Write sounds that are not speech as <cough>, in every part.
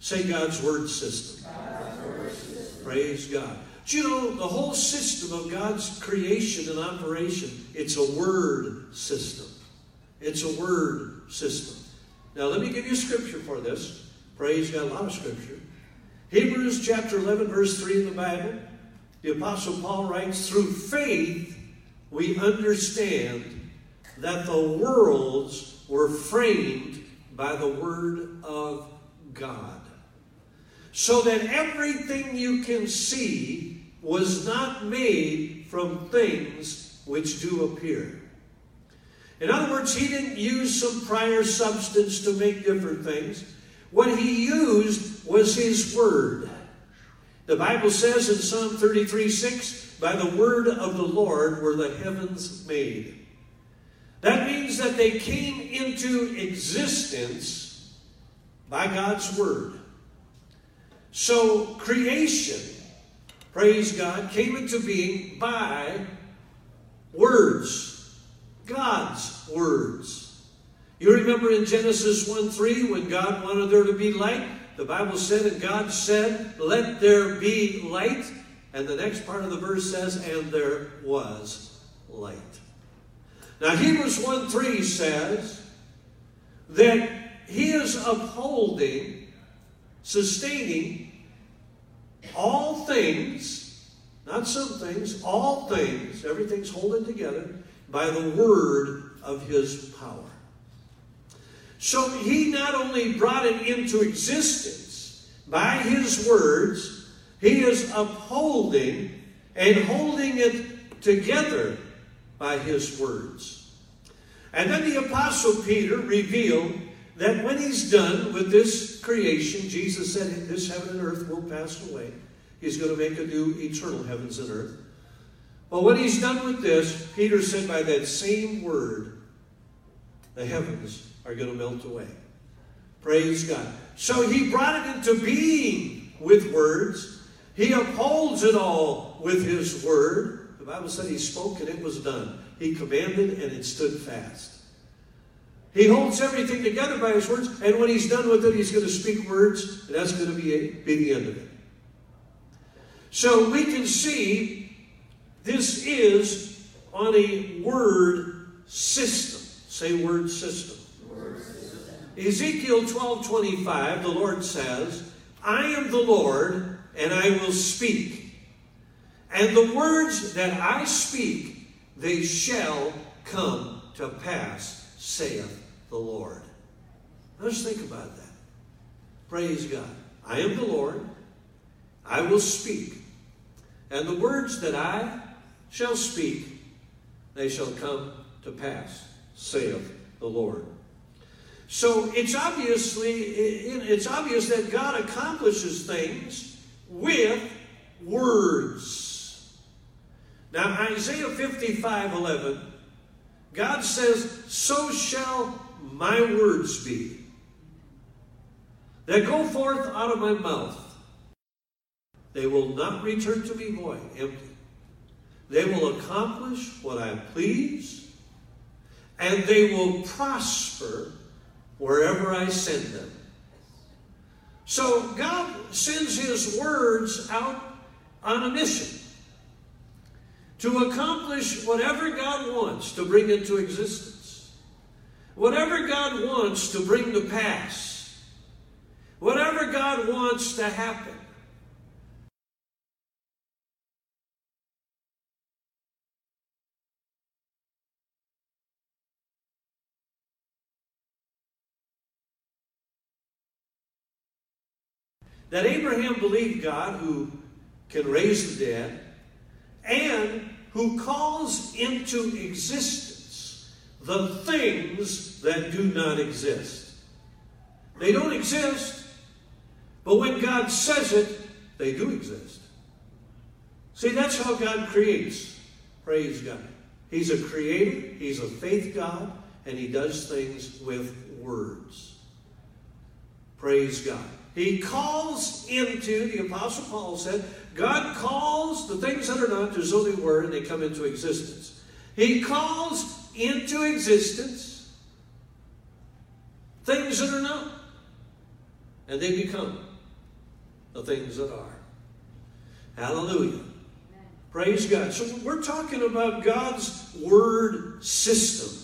Say God's word system. God's word system. Praise God. Do you know the whole system of God's creation and operation? It's a word system. It's a word system. Now, let me give you scripture for this. Praise God, a lot of scripture. Hebrews chapter 11, verse 3 in the Bible. The Apostle Paul writes, Through faith we understand that the worlds were framed by the Word of God. So that everything you can see was not made from things which do appear. In other words, he didn't use some prior substance to make different things. What he used was his word. The Bible says in Psalm 33 6, by the word of the Lord were the heavens made. That means that they came into existence by God's word. So creation, praise God, came into being by words, God's words. You remember in Genesis 1 3 when God wanted there to be light? The Bible said, and God said, Let there be light. And the next part of the verse says, And there was light. Now, Hebrews 1 3 says that he is upholding, sustaining all things, not some things, all things, everything's holding together by the word of his power. So he not only brought it into existence by his words, he is upholding and holding it together by his words. And then the Apostle Peter revealed that when he's done with this creation, Jesus said, This heaven and earth will pass away. He's going to make a new eternal heavens and earth. But when he's done with this, Peter said, By that same word, the heavens are going to melt away. Praise God. So he brought it into being with words. He upholds it all with his word. The Bible said he spoke and it was done. He commanded and it stood fast. He holds everything together by his words, and when he's done with it, he's going to speak words, and that's going to be, be the end of it. So we can see this is on a word system. Say word system. Ezekiel 12 25, the Lord says, I am the Lord, and I will speak. And the words that I speak, they shall come to pass, saith the Lord. Let's think about that. Praise God. I am the Lord, I will speak. And the words that I shall speak, they shall come to pass, saith the Lord. So it's obviously it's obvious that God accomplishes things with words. Now Isaiah 55 11, God says, So shall my words be that go forth out of my mouth. They will not return to me void, empty. They will accomplish what I please, and they will prosper wherever I send them. So God sends His words out on a mission to accomplish whatever God wants to bring into existence, whatever God wants to bring to pass, whatever God wants to happen. that Abraham believed God who can raise the dead and who calls into existence the things that do not exist. They don't exist, but when God says it, they do exist. See, that's how God creates. Praise God. He's a creator, He's a faith God, and He does things with words. Praise God. He calls into, the Apostle Paul said, God calls the things that are not as though they were, and they come into existence. He calls into existence things that are not, and they become. the things that are. Hallelujah. Praise God. So we're talking about God's word system.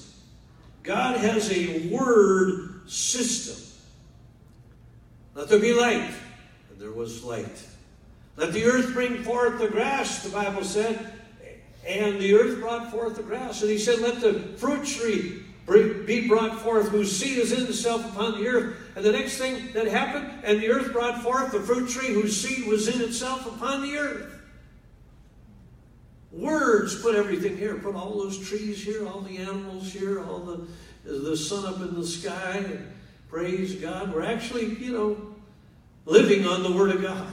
God has a word system. Let there be light, and there was light. Let the earth bring forth the grass, the Bible said, and the earth brought forth the grass. And he said, Let the fruit tree be brought forth whose seed is in itself upon the earth. And the next thing that happened, and the earth brought forth the fruit tree whose seed was in itself upon the earth. Words put everything here. Put all those trees here, all the animals here, all the, the sun up in the sky. Praise God. We're actually, you know, living on the Word of God.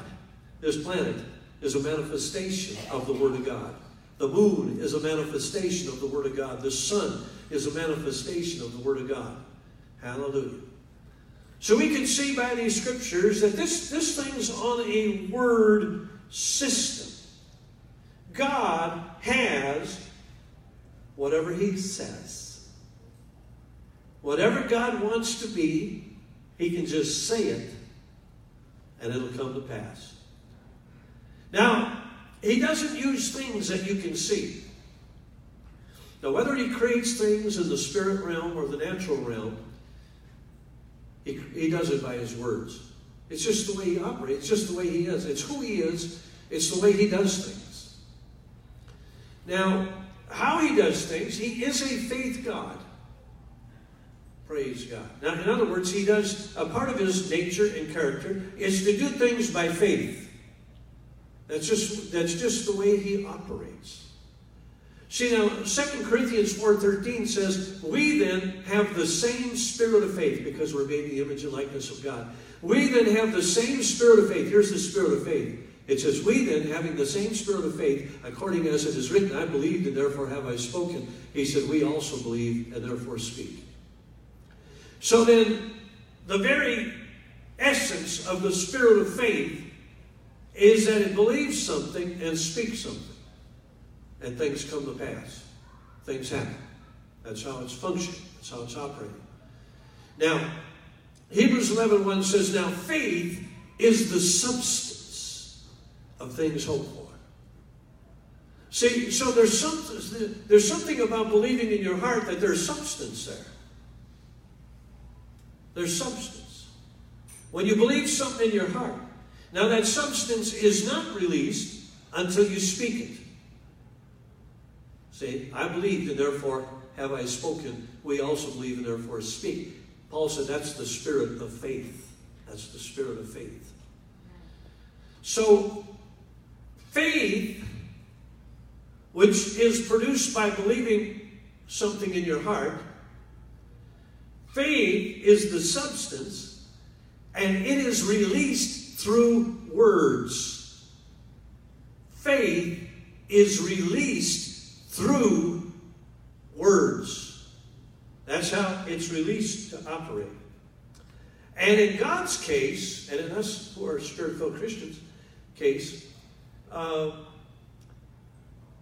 This planet is a manifestation of the Word of God. The moon is a manifestation of the Word of God. The sun is a manifestation of the Word of God. Hallelujah. So we can see by these scriptures that this, this thing's on a word system. God has whatever He says. Whatever God wants to be, He can just say it and it'll come to pass. Now, He doesn't use things that you can see. Now, whether He creates things in the spirit realm or the natural realm, He, he does it by His words. It's just the way He operates, it's just the way He is. It's who He is, it's the way He does things. Now, how he does things, he is a faith God. Praise God. Now, in other words, he does a part of his nature and character is to do things by faith. That's just that's just the way he operates. See now, 2 Corinthians 4.13 says, We then have the same spirit of faith, because we're made in the image and likeness of God. We then have the same spirit of faith. Here's the spirit of faith. It says, We then, having the same spirit of faith, according as it is written, I believed and therefore have I spoken. He said, We also believe and therefore speak. So then, the very essence of the spirit of faith is that it believes something and speaks something. And things come to pass. Things happen. That's how it's functioning. That's how it's operating. Now, Hebrews 11 1 says, Now faith is the substance of things hoped for. See, so there's something, there's something about believing in your heart that there's substance there. There's substance. When you believe something in your heart, now that substance is not released until you speak it. Say, I believed and therefore have I spoken. We also believe and therefore speak. Paul said that's the spirit of faith. That's the spirit of faith. So Faith, which is produced by believing something in your heart, faith is the substance, and it is released through words. Faith is released through words. That's how it's released to operate. And in God's case, and in us who are spirit filled Christians' case, uh,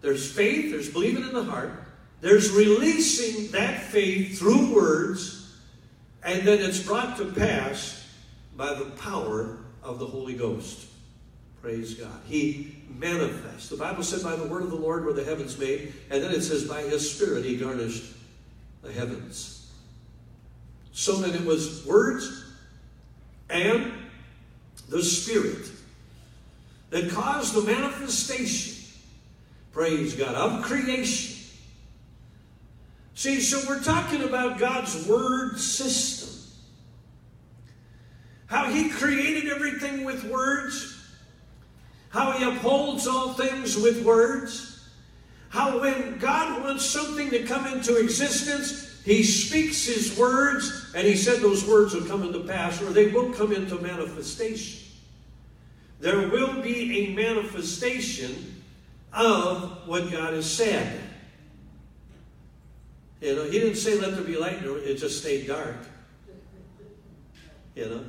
there's faith, there's believing in the heart, there's releasing that faith through words, and then it's brought to pass by the power of the Holy Ghost. Praise God. He manifests. The Bible said, by the word of the Lord were the heavens made, and then it says, by his Spirit he garnished the heavens. So that it was words and the Spirit that caused the manifestation, praise God, of creation. See, so we're talking about God's word system. How he created everything with words. How he upholds all things with words. How when God wants something to come into existence, he speaks his words, and he said those words will come into pass, or they will come into manifestation there will be a manifestation of what God has said. You know, he didn't say let there be light, it just stayed dark. You know?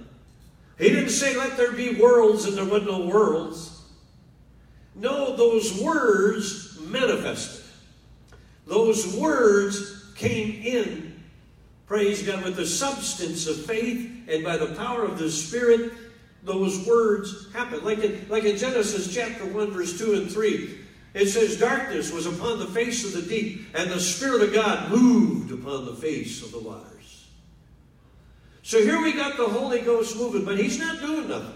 He didn't say let there be worlds and there were no worlds. No, those words manifested. Those words came in, praise God, with the substance of faith and by the power of the Spirit those words happened. Like in, like in Genesis chapter 1, verse 2 and 3, it says, Darkness was upon the face of the deep, and the Spirit of God moved upon the face of the waters. So here we got the Holy Ghost moving, but He's not doing nothing.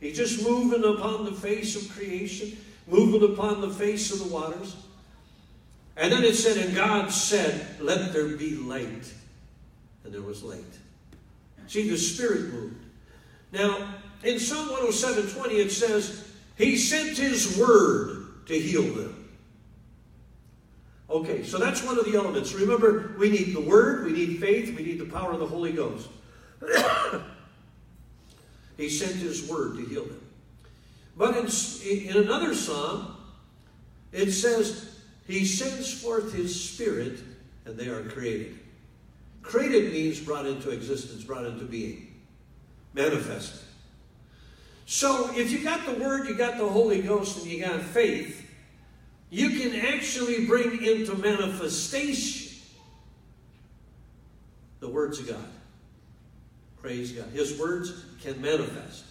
He's just moving upon the face of creation, moving upon the face of the waters. And then it said, And God said, Let there be light. And there was light. See, the Spirit moved. Now, in Psalm 107:20, it says, He sent His word to heal them. Okay, so that's one of the elements. Remember, we need the word, we need faith, we need the power of the Holy Ghost. <coughs> he sent His word to heal them. But in, in another psalm, it says, He sends forth His Spirit, and they are created. Created means brought into existence, brought into being, manifested. So if you got the Word, you got the Holy Ghost, and you got faith, you can actually bring into manifestation the words of God. Praise God. His words can manifest.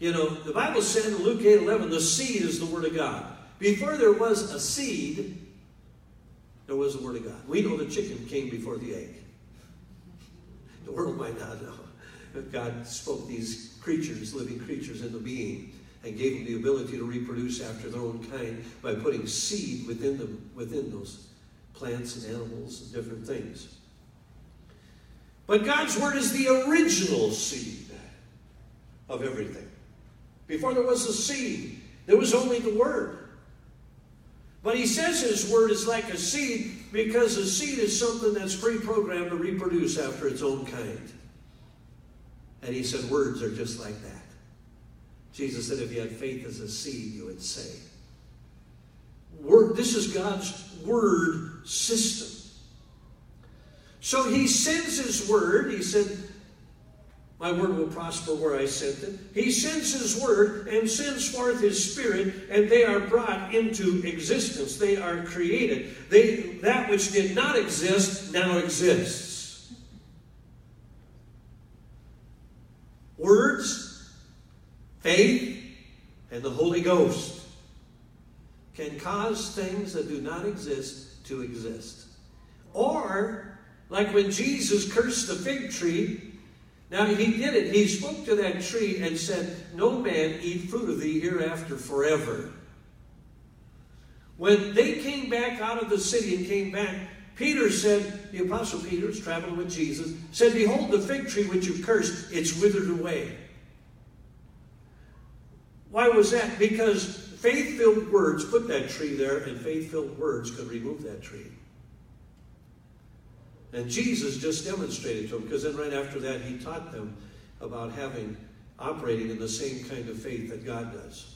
You know, the Bible said in Luke 8 11, the seed is the Word of God. Before there was a seed, there was the Word of God. We know the chicken came before the egg. The world might not know. God spoke these creatures, living creatures, into being and gave them the ability to reproduce after their own kind by putting seed within them, within those plants and animals and different things. But God's word is the original seed of everything. Before there was a seed, there was only the word. But he says his word is like a seed because a seed is something that's pre programmed to reproduce after its own kind. And he said, words are just like that. Jesus said, if you had faith as a seed, you would say. Word, this is God's word system. So he sends his word. He said, my word will prosper where I sent it. He sends His word and sends forth His Spirit, and they are brought into existence. They are created. They, that which did not exist now exists. Words, faith, and the Holy Ghost can cause things that do not exist to exist. Or, like when Jesus cursed the fig tree, now he did it. He spoke to that tree and said, No man eat fruit of thee hereafter forever. When they came back out of the city and came back, Peter said, the apostle Peter is traveling with Jesus, said, Behold, the fig tree which you cursed, it's withered away. Why was that? Because faith filled words put that tree there, and faith filled words could remove that tree. And Jesus just demonstrated to them, because then right after that, he taught them about having, operating in the same kind of faith that God does.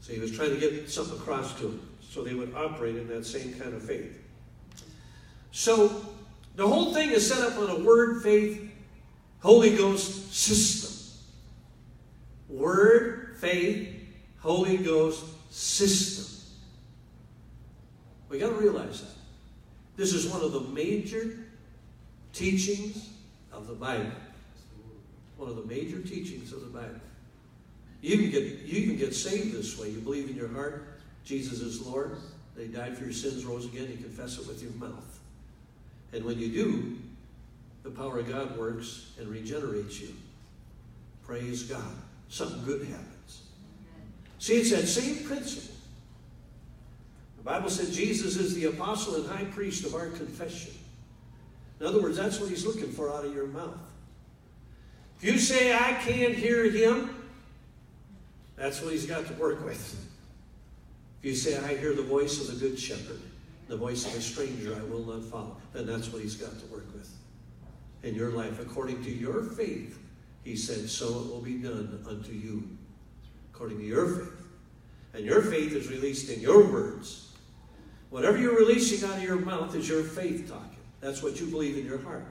So he was trying to get something across to them, so they would operate in that same kind of faith. So the whole thing is set up on a word, faith, Holy Ghost system. Word, faith, Holy Ghost system. We got to realize that. This is one of the major teachings of the Bible. One of the major teachings of the Bible. You can get you even get saved this way. You believe in your heart Jesus is Lord. They died for your sins, rose again. You confess it with your mouth. And when you do, the power of God works and regenerates you. Praise God. Something good happens. See, it's that same principle. The Bible said Jesus is the apostle and high priest of our confession. In other words, that's what he's looking for out of your mouth. If you say, I can't hear him, that's what he's got to work with. If you say, I hear the voice of the good shepherd, the voice of a stranger I will not follow, then that's what he's got to work with in your life. According to your faith, he said, so it will be done unto you. According to your faith. And your faith is released in your words. Whatever you're releasing out of your mouth is your faith talking. That's what you believe in your heart.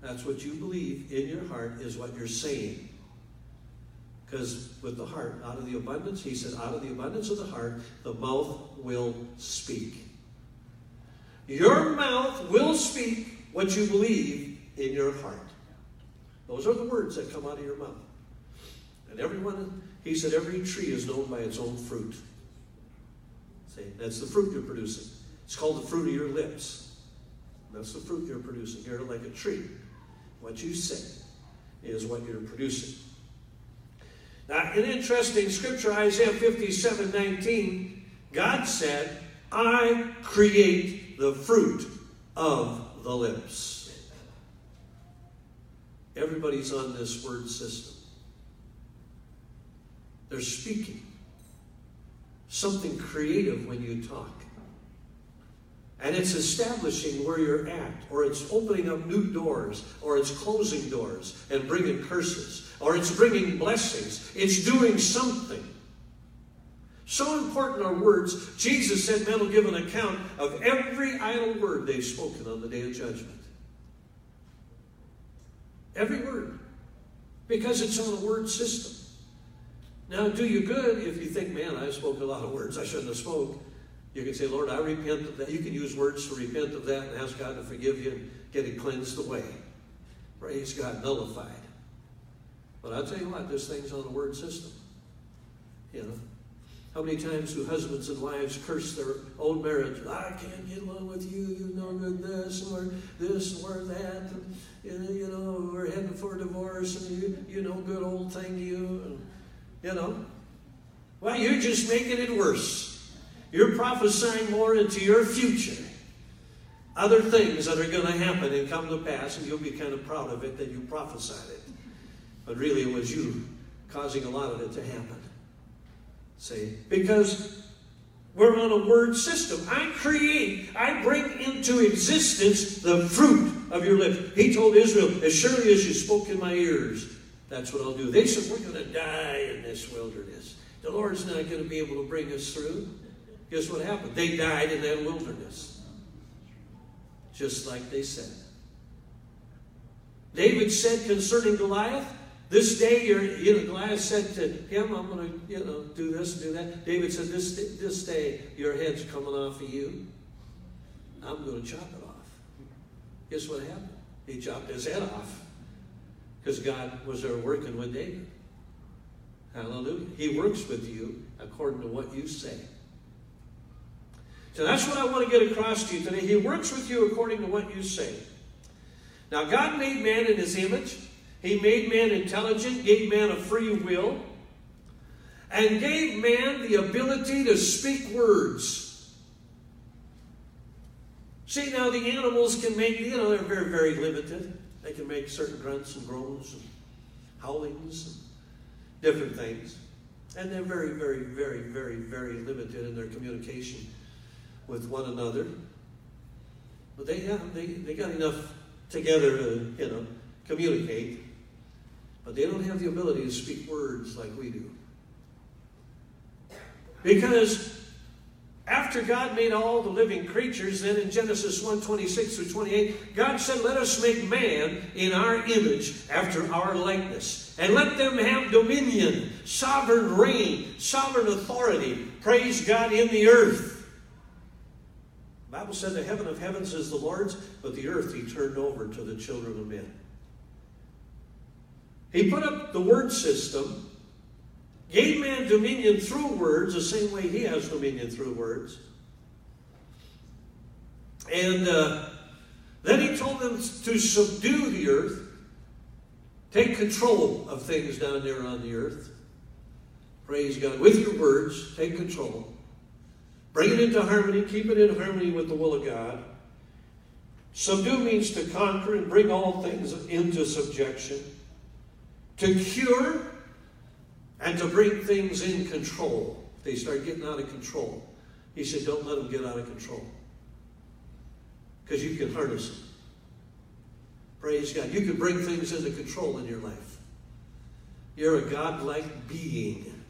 That's what you believe in your heart is what you're saying. Because with the heart, out of the abundance, he said, out of the abundance of the heart, the mouth will speak. Your mouth will speak what you believe in your heart. Those are the words that come out of your mouth. And everyone, he said, every tree is known by its own fruit. See, that's the fruit you're producing. It's called the fruit of your lips. That's the fruit you're producing. You're like a tree. What you say is what you're producing. Now, an interesting scripture, Isaiah 57 19, God said, I create the fruit of the lips. Everybody's on this word system. They're speaking something creative when you talk. And it's establishing where you're at, or it's opening up new doors, or it's closing doors and bringing curses, or it's bringing blessings. It's doing something. So important are words. Jesus said men will give an account of every idle word they've spoken on the day of judgment. Every word. Because it's on a word system. Now, do you good if you think, man, I spoke a lot of words I shouldn't have spoke. You can say, Lord, I repent of that. You can use words to repent of that and ask God to forgive you and get it cleansed away. Praise God, nullified. But I'll tell you what, this thing's on a word system. You know. How many times do husbands and wives curse their own marriage? I can't get along with you. You know good this, or this, or that. And, you know, we're heading for divorce, and you, you know, good old thing, you. You know. Well, you're just making it worse. You're prophesying more into your future. Other things that are going to happen and come to pass, and you'll be kind of proud of it that you prophesied it. But really, it was you causing a lot of it to happen. See? Because we're on a word system. I create, I bring into existence the fruit of your lips. He told Israel, As surely as you spoke in my ears, that's what I'll do. They said, We're going to die in this wilderness. The Lord's not going to be able to bring us through. Guess what happened? They died in that wilderness. Just like they said. David said concerning Goliath, this day, you're, you know, Goliath said to him, I'm going to, you know, do this and do that. David said, this, this day, your head's coming off of you. I'm going to chop it off. Guess what happened? He chopped his head off because God was there working with David. Hallelujah. He works with you according to what you say. So that's what I want to get across to you today. He works with you according to what you say. Now, God made man in his image. He made man intelligent, gave man a free will, and gave man the ability to speak words. See, now the animals can make, you know, they're very, very limited. They can make certain grunts and groans and howlings and different things. And they're very, very, very, very, very limited in their communication with one another. But they have they, they got enough together to, you know, communicate. But they don't have the ability to speak words like we do. Because after God made all the living creatures, then in Genesis 1 26 through 28, God said, Let us make man in our image after our likeness, and let them have dominion, sovereign reign, sovereign authority. Praise God in the earth. The Bible said the heaven of heavens is the Lord's, but the earth he turned over to the children of men. He put up the word system gave man dominion through words the same way he has dominion through words. And uh, then he told them to subdue the earth, take control of things down there on the earth. Praise God. With your words, take control. Bring it into harmony, keep it in harmony with the will of God. Subdue means to conquer and bring all things into subjection. To cure and to bring things in control. They start getting out of control. He said, Don't let them get out of control. Because you can harness them. Praise God. You can bring things into control in your life. You're a God-like being.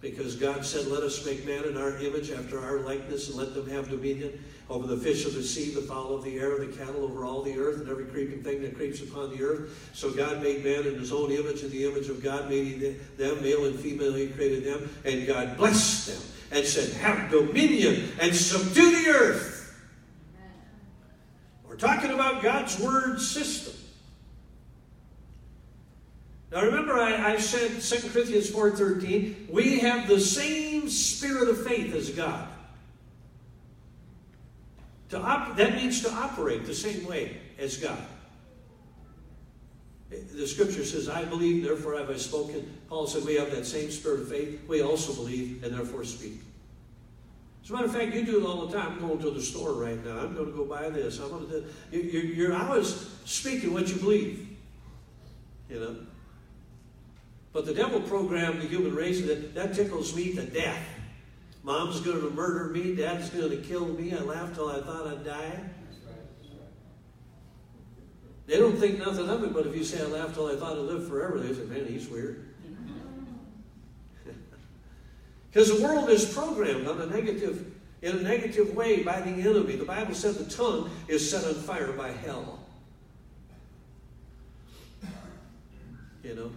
Because God said, Let us make man in our image after our likeness and let them have dominion over the fish of the sea, the fowl of the air, the cattle over all the earth, and every creeping thing that creeps upon the earth. So God made man in his own image, in the image of God made he them, male and female, he created them, and God blessed them and said, Have dominion and subdue the earth. We're talking about God's word system. Now remember I, I said 2 Corinthians 4.13, we have the same spirit of faith as God. To op- that means to operate the same way as God. Eh, the scripture says, I believe, therefore have I spoken. Paul said, We have that same spirit of faith. We also believe, and therefore speak. As a matter of fact, you do it all the time. I'm going to the store right now. I'm going to go buy this. I'm going to. You're, you're always speaking what you believe. You know. But the devil programmed the human race that that tickles me to death. Mom's going to murder me. Dad's going to kill me. I laughed till I thought I'd die. They don't think nothing of it, but if you say I laughed till I thought I lived forever, they say, man, he's weird. <laughs> Because the world is programmed on a negative, in a negative way by the enemy. The Bible said the tongue is set on fire by hell. You know?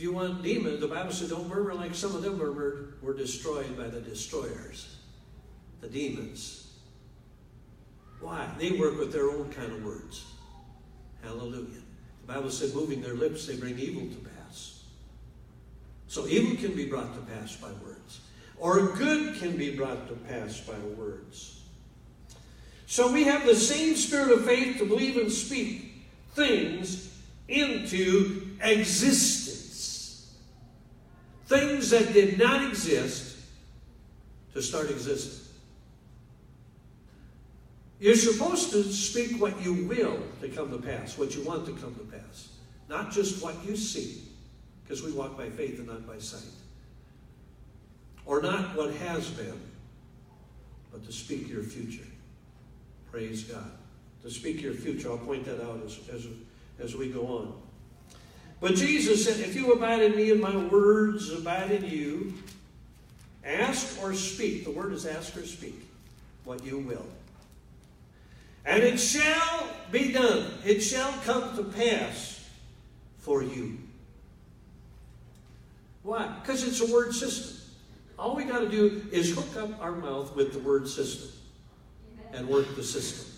If you want demons, the Bible said don't murmur like some of them murmured, were destroyed by the destroyers, the demons. Why? They work with their own kind of words. Hallelujah. The Bible said, moving their lips, they bring evil to pass. So evil can be brought to pass by words, or good can be brought to pass by words. So we have the same spirit of faith to believe and speak things into existence. Things that did not exist to start existing. You're supposed to speak what you will to come to pass, what you want to come to pass, not just what you see, because we walk by faith and not by sight. Or not what has been, but to speak your future. Praise God. To speak your future. I'll point that out as, as, as we go on. But Jesus said, If you abide in me and my words abide in you, ask or speak. The word is ask or speak what you will. And it shall be done. It shall come to pass for you. Why? Because it's a word system. All we got to do is hook up our mouth with the word system and work the system.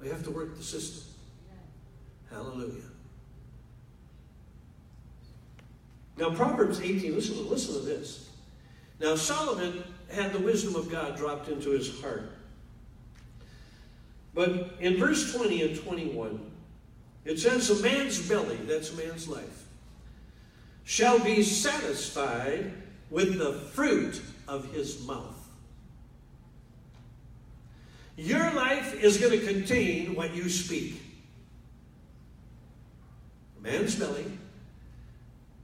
We have to work the system. Hallelujah. Now, Proverbs 18, listen, listen to this. Now, Solomon had the wisdom of God dropped into his heart. But in verse 20 and 21, it says, A man's belly, that's a man's life, shall be satisfied with the fruit of his mouth. Your life is going to contain what you speak. Man's belly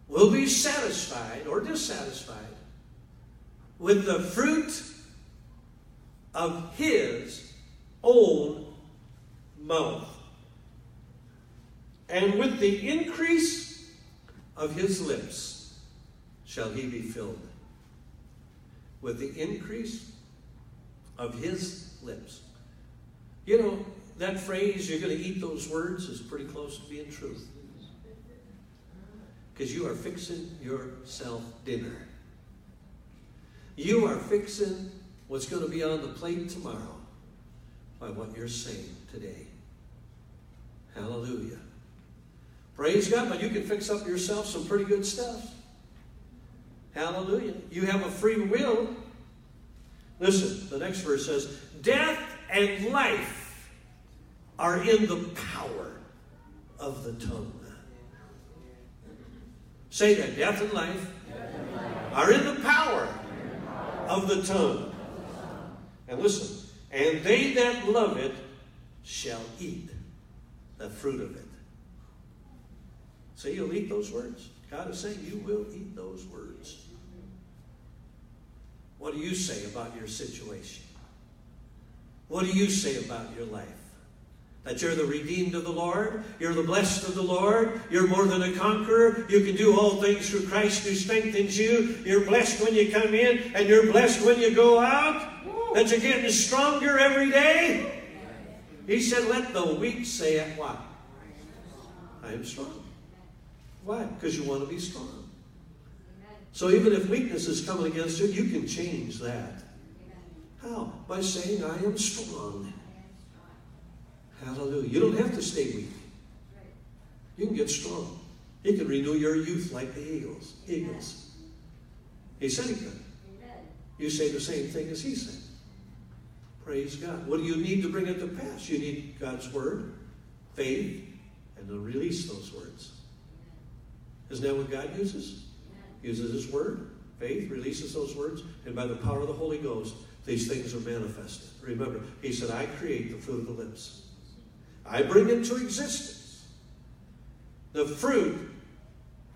will be satisfied or dissatisfied with the fruit of his own mouth. And with the increase of his lips shall he be filled. With the increase of his lips. You know, that phrase, you're going to eat those words, is pretty close to being truth. Because you are fixing yourself dinner. You are fixing what's going to be on the plate tomorrow by what you're saying today. Hallelujah. Praise God, but you can fix up yourself some pretty good stuff. Hallelujah. You have a free will. Listen, the next verse says, Death and life are in the power of the tongue. Say that. Death and life are in the power of the tongue. And listen, and they that love it shall eat the fruit of it. So you'll eat those words. God is saying you will eat those words. What do you say about your situation? What do you say about your life? That you're the redeemed of the Lord, you're the blessed of the Lord, you're more than a conqueror, you can do all things through Christ who strengthens you, you're blessed when you come in, and you're blessed when you go out that you're getting stronger every day? He said, Let the weak say it what? I am strong. Why? Because you want to be strong. So even if weakness is coming against you, you can change that. How? By saying, I am strong. Hallelujah. You don't have to stay weak. You can get strong. He can renew your youth like the eagles. Eagles. He said he could. You say the same thing as he said. Praise God. What do you need to bring it to pass? You need God's word, faith, and to release those words. Isn't that what God uses? Uses His word, faith, releases those words, and by the power of the Holy Ghost, these things are manifested. Remember, He said, I create the fruit of the lips. I bring into existence the fruit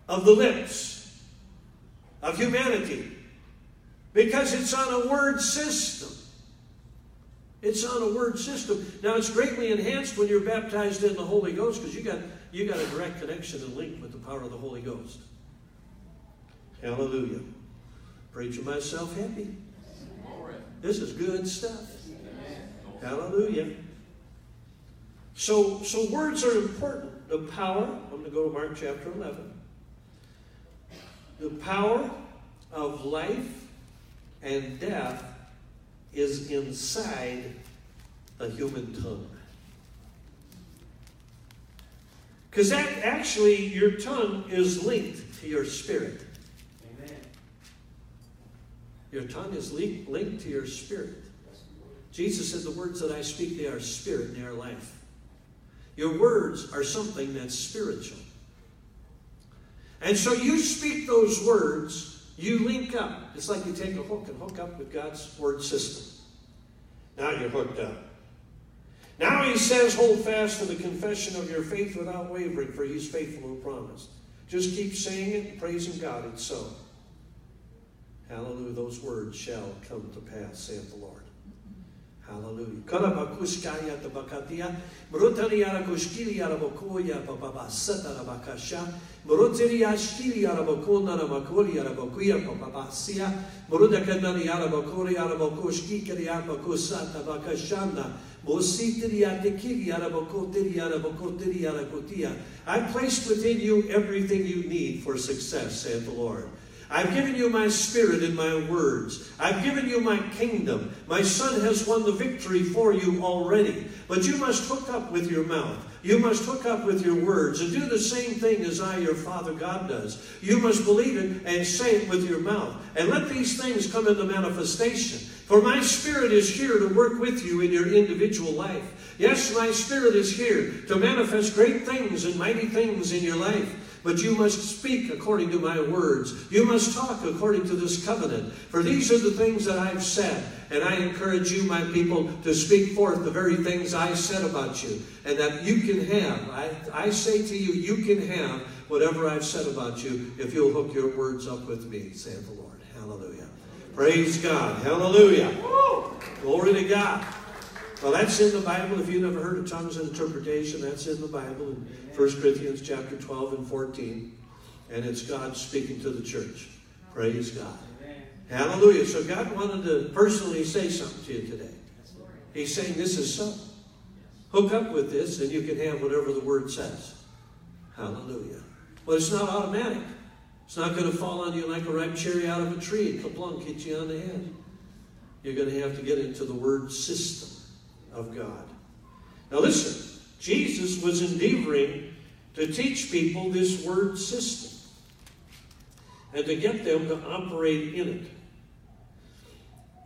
of the lips of humanity because it's on a word system. It's on a word system. Now it's greatly enhanced when you're baptized in the Holy Ghost because you got you got a direct connection and link with the power of the Holy Ghost. Hallelujah. Preaching myself happy. This is good stuff. Hallelujah. So, so words are important. The power, I'm going to go to Mark chapter 11. The power of life and death is inside a human tongue. Because that actually, your tongue is linked to your spirit. Amen. Your tongue is linked to your spirit. Jesus said, The words that I speak, they are spirit and they are life. Your words are something that's spiritual. And so you speak those words, you link up. It's like you take a hook and hook up with God's word system. Now you're hooked up. Now he says, hold fast to the confession of your faith without wavering, for he's faithful who promised. Just keep saying it, and praising God, it's so. Hallelujah, those words shall come to pass, saith the Lord. Hallelujah. Karabakuskaya tabakatia, Brutani arakushkili arabokoya papabasata rabakasha, Brutiri ashkili arabokona ramakoli arabokuya papabasia, Brudakanani arabokori arabokoshki kari arabokusata bakashanda, I placed within you everything you need for success, saith the Lord. I've given you my spirit and my words. I've given you my kingdom. My son has won the victory for you already. But you must hook up with your mouth. You must hook up with your words and do the same thing as I, your Father God, does. You must believe it and say it with your mouth. And let these things come into manifestation. For my spirit is here to work with you in your individual life. Yes, my spirit is here to manifest great things and mighty things in your life. But you must speak according to my words. You must talk according to this covenant. For these are the things that I've said. And I encourage you, my people, to speak forth the very things I said about you. And that you can have, I, I say to you, you can have whatever I've said about you if you'll hook your words up with me, saith the Lord. Hallelujah. Praise God. Hallelujah. Glory to God. Well, that's in the Bible. If you've never heard of tongues and interpretation, that's in the Bible in 1 Corinthians chapter 12 and 14. And it's God speaking to the church. Praise God. Hallelujah. So God wanted to personally say something to you today. He's saying this is so. Hook up with this and you can have whatever the word says. Hallelujah. But it's not automatic. It's not going to fall on you like a ripe cherry out of a tree. Kaplunk hit you on the head. You're going to have to get into the word system of God. Now listen, Jesus was endeavoring to teach people this word system and to get them to operate in it.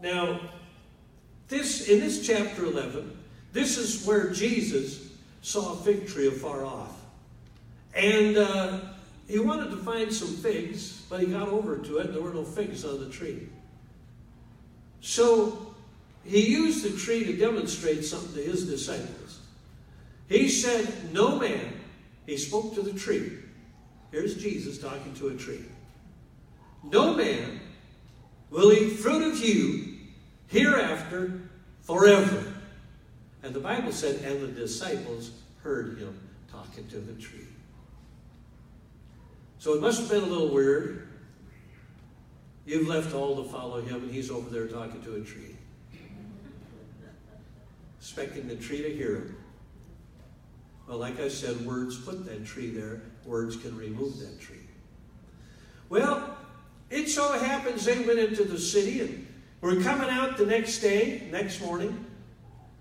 Now, this in this chapter 11, this is where Jesus saw a fig tree afar off. And uh, he wanted to find some figs, but he got over to it and there were no figs on the tree. So he used the tree to demonstrate something to his disciples. He said, No man, he spoke to the tree. Here's Jesus talking to a tree. No man will eat fruit of you hereafter forever. And the Bible said, and the disciples heard him talking to the tree. So it must have been a little weird. You've left all to follow him, and he's over there talking to a tree expecting the tree to hear him. Well, like I said, words put that tree there, words can remove that tree. Well, it so happens they went into the city and were coming out the next day, next morning,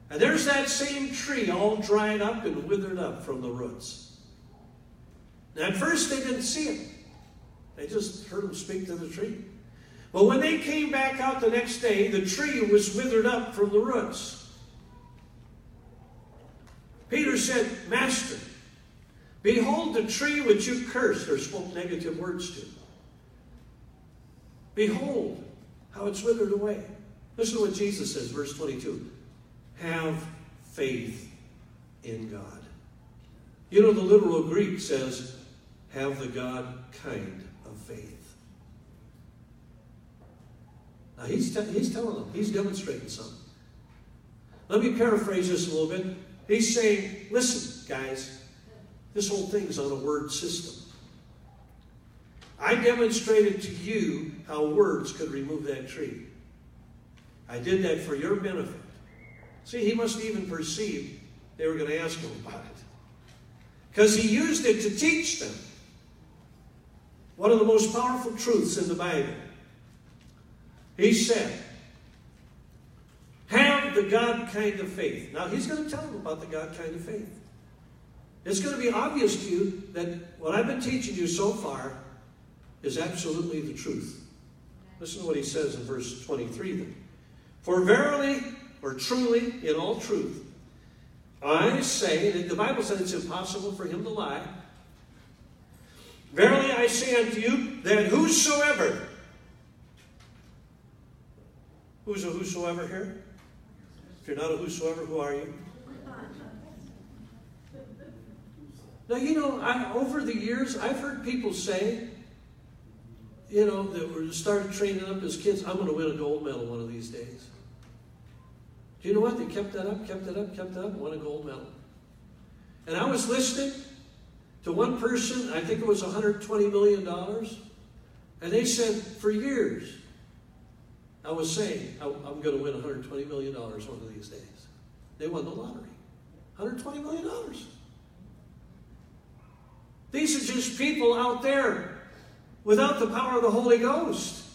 and there's that same tree all dried up and withered up from the roots. Now, at first, they didn't see him. They just heard him speak to the tree. But when they came back out the next day, the tree was withered up from the roots. Peter said, Master, behold the tree which you cursed or spoke negative words to. Behold how it's withered away. Listen to what Jesus says, verse 22. Have faith in God. You know, the literal Greek says, have the God kind of faith. Now, he's, he's telling them, he's demonstrating something. Let me paraphrase this a little bit. He's saying, listen, guys, this whole thing is on a word system. I demonstrated to you how words could remove that tree. I did that for your benefit. See, he must even perceive they were going to ask him about it. Because he used it to teach them one of the most powerful truths in the Bible. He said, Have the God kind of faith. Now, he's going to tell them about the God kind of faith. It's going to be obvious to you that what I've been teaching you so far is absolutely the truth. Listen to what he says in verse 23 then. For verily, or truly, in all truth, I say, and the Bible said it's impossible for him to lie. Verily I say unto you that whosoever, who's a whosoever here? You're not a whosoever, who are you? Now, you know, I, over the years, I've heard people say, you know, that were started training up as kids, I'm going to win a gold medal one of these days. Do you know what? They kept that up, kept that up, kept that up, won a gold medal. And I was listening to one person, I think it was $120 million, and they said, for years, I was saying, I'm going to win $120 million one of these days. They won the lottery. $120 million. These are just people out there without the power of the Holy Ghost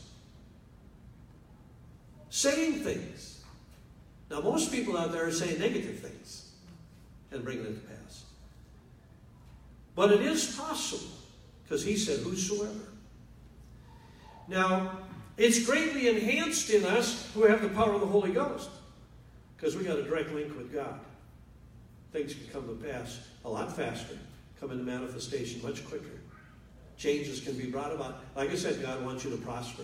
saying things. Now, most people out there are saying negative things and bringing it to pass. But it is possible, because he said, Whosoever. Now, it's greatly enhanced in us who have the power of the Holy Ghost, because we got a direct link with God. Things can come to pass a lot faster, come into manifestation much quicker. Changes can be brought about. Like I said, God wants you to prosper.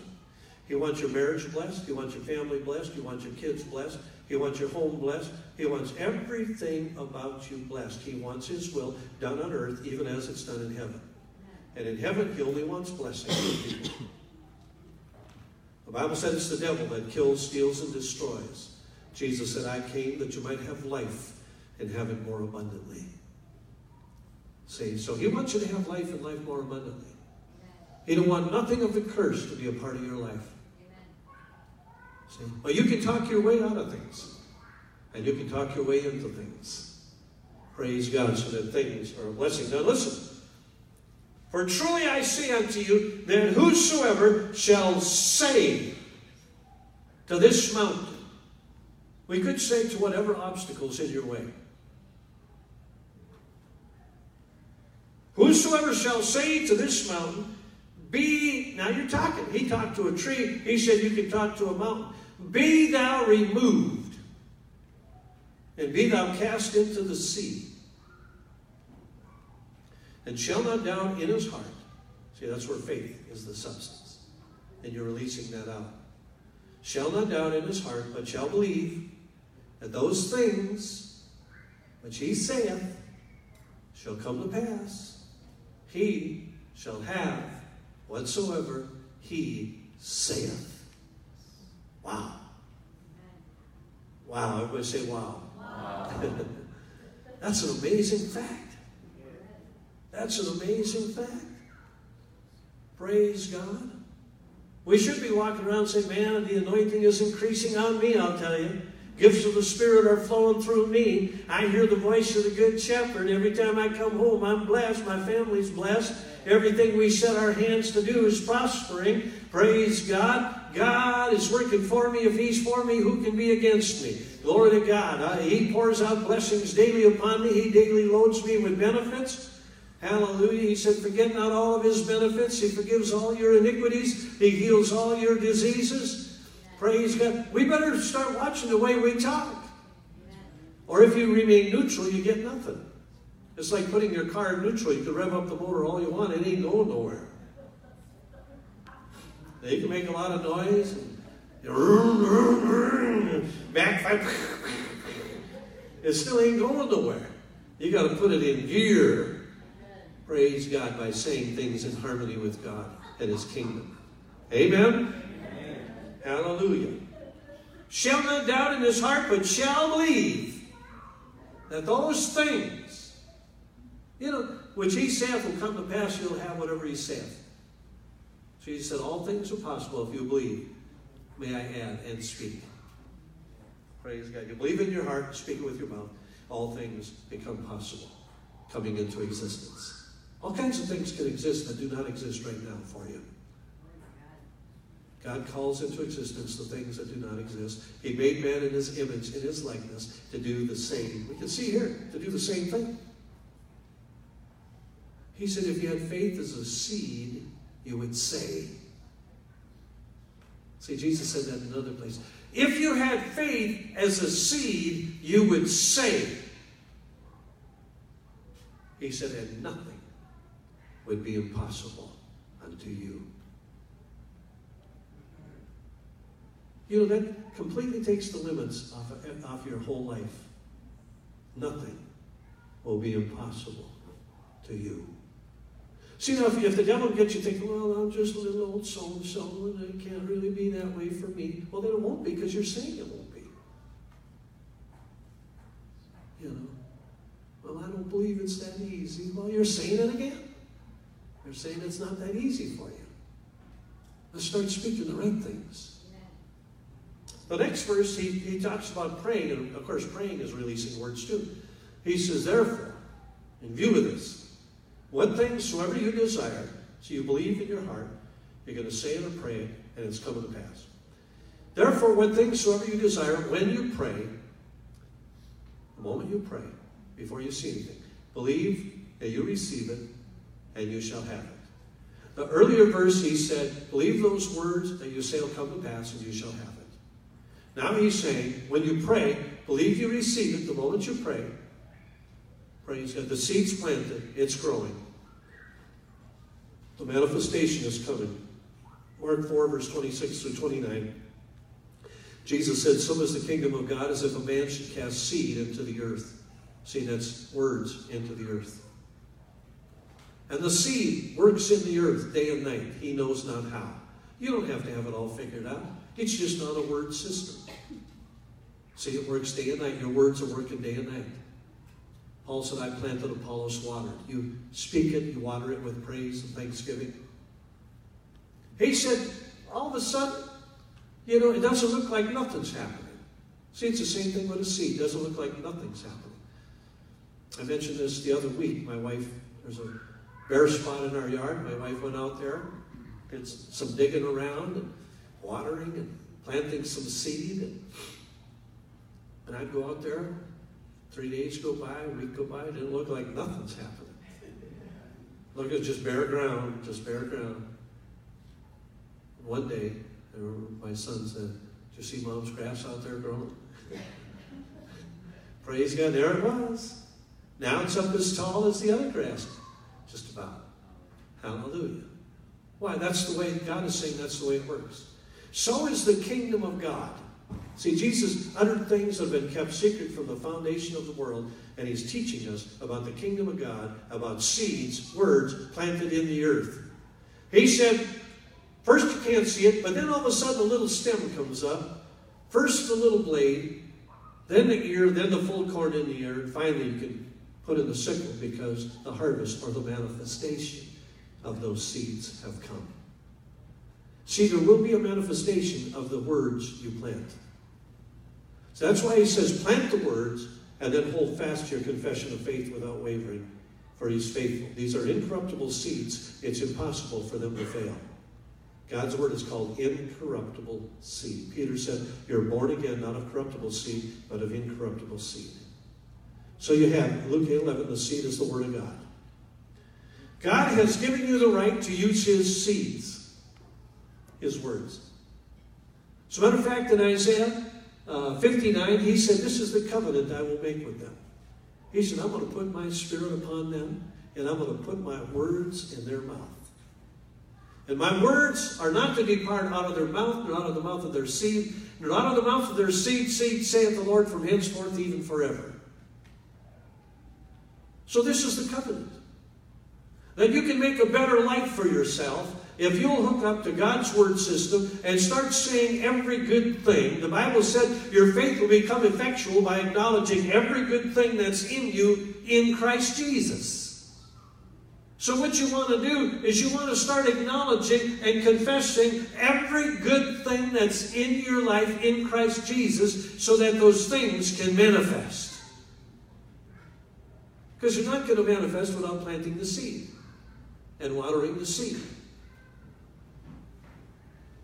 He wants your marriage blessed. He wants your family blessed. He wants your kids blessed. He wants your home blessed. He wants everything about you blessed. He wants His will done on earth, even as it's done in heaven. And in heaven, He only wants blessing. The Bible said it's the devil that kills, steals, and destroys. Jesus said, I came that you might have life and have it more abundantly. See, so He wants you to have life and life more abundantly. He don't want nothing of the curse to be a part of your life. See? But you can talk your way out of things. And you can talk your way into things. Praise God, so that things are a blessing. Now listen. For truly I say unto you, that whosoever shall say to this mountain, we could say to whatever obstacles in your way, Whosoever shall say to this mountain, Be, now you're talking. He talked to a tree. He said you can talk to a mountain. Be thou removed, and be thou cast into the sea, and shall not doubt in his heart. See, that's where faith is the substance. And you're releasing that out. Shall not doubt in his heart, but shall believe that those things which he saith shall come to pass. He shall have whatsoever he saith. Wow. Wow. Everybody say wow. wow. <laughs> That's an amazing fact. That's an amazing fact. Praise God. We should be walking around saying, man, the anointing is increasing on me, I'll tell you. Gifts of the Spirit are flowing through me. I hear the voice of the Good Shepherd. Every time I come home, I'm blessed. My family's blessed. Everything we set our hands to do is prospering. Praise God. God is working for me. If He's for me, who can be against me? Glory to God. Uh, he pours out blessings daily upon me. He daily loads me with benefits. Hallelujah. He said, Forget not all of his benefits. He forgives all your iniquities. He heals all your diseases. Praise God. We better start watching the way we talk. Or if you remain neutral, you get nothing. It's like putting your car in neutral. You can rev up the motor all you want, it ain't going nowhere. They can make a lot of noise. Backfire. It still ain't going nowhere. You got to put it in gear. Praise God by saying things in harmony with God and His kingdom. Amen? Amen. Hallelujah. Shall not doubt in his heart, but shall believe that those things, you know, which he saith will come to pass, you'll have whatever he saith. Jesus said, All things are possible if you believe. May I add, and speak. Praise God. You believe in your heart, speak it with your mouth, all things become possible, coming into existence. All kinds of things can exist that do not exist right now for you. God calls into existence the things that do not exist. He made man in his image, in his likeness, to do the same. We can see here, to do the same thing. He said, if you had faith as a seed, you would say. See, Jesus said that in another place. If you had faith as a seed, you would say. He said, and nothing would be impossible unto you. You know, that completely takes the limits off, off your whole life. Nothing will be impossible to you. See, now, if, if the devil gets you thinking, well, I'm just a little old so and so, and it can't really be that way for me, well, then it won't be because you're saying it won't be. You know, well, I don't believe it's that easy. Well, you're saying it again. You're saying it's not that easy for you. Let's start speaking the right things. The next verse, he, he talks about praying, and of course, praying is releasing words too. He says, Therefore, in view of this, what things soever you desire, so you believe in your heart, you're going to say it or pray it, and it's coming to pass. Therefore, what things soever you desire, when you pray, the moment you pray, before you see anything, believe that you receive it, and you shall have it. The earlier verse, he said, Believe those words that you say will come to pass, and you shall have it. Now he's saying, when you pray, believe you receive it the moment you pray. Praise God. The seed's planted, it's growing. The manifestation is coming. Mark 4, verse 26 through 29. Jesus said, So is the kingdom of God as if a man should cast seed into the earth. See, that's words into the earth. And the seed works in the earth day and night. He knows not how. You don't have to have it all figured out. It's just not a word system. See, it works day and night. Your words are working day and night. Paul said, I planted, Apollos watered. You speak it, you water it with praise and thanksgiving. He said, all of a sudden, you know, it doesn't look like nothing's happening. See, it's the same thing with a seed. It doesn't look like nothing's happening. I mentioned this the other week. My wife, there's a bare spot in our yard. My wife went out there, did some digging around and watering and planting some seed. And and I'd go out there, three days go by, a week go by, it didn't look like nothing's happening. Look, it's just bare ground, just bare ground. One day, my son said, "Do you see mom's grass out there growing? <laughs> Praise God, there it was. Now it's up as tall as the other grass, just about. Hallelujah. Why? That's the way God is saying that's the way it works. So is the kingdom of God. See, Jesus uttered things that have been kept secret from the foundation of the world, and he's teaching us about the kingdom of God, about seeds, words planted in the earth. He said, first you can't see it, but then all of a sudden a little stem comes up. First the little blade, then the ear, then the full corn in the ear, and finally you can put in the sickle because the harvest or the manifestation of those seeds have come. See, there will be a manifestation of the words you plant. So that's why he says, plant the words and then hold fast to your confession of faith without wavering, for he's faithful. These are incorruptible seeds. It's impossible for them to fail. God's word is called incorruptible seed. Peter said, You're born again, not of corruptible seed, but of incorruptible seed. So you have Luke 11, the seed is the word of God. God has given you the right to use His seeds, His words. As a matter of fact, in Isaiah uh, 59, He said, This is the covenant I will make with them. He said, I'm going to put my spirit upon them, and I'm going to put my words in their mouth. And my words are not to depart out of their mouth, nor out of the mouth of their seed, nor out of the mouth of their seed, seed, saith the Lord, from henceforth even forever. So this is the covenant. That you can make a better life for yourself if you'll hook up to God's word system and start saying every good thing. The Bible said your faith will become effectual by acknowledging every good thing that's in you in Christ Jesus. So, what you want to do is you want to start acknowledging and confessing every good thing that's in your life in Christ Jesus so that those things can manifest. Because you're not going to manifest without planting the seed and watering the seed.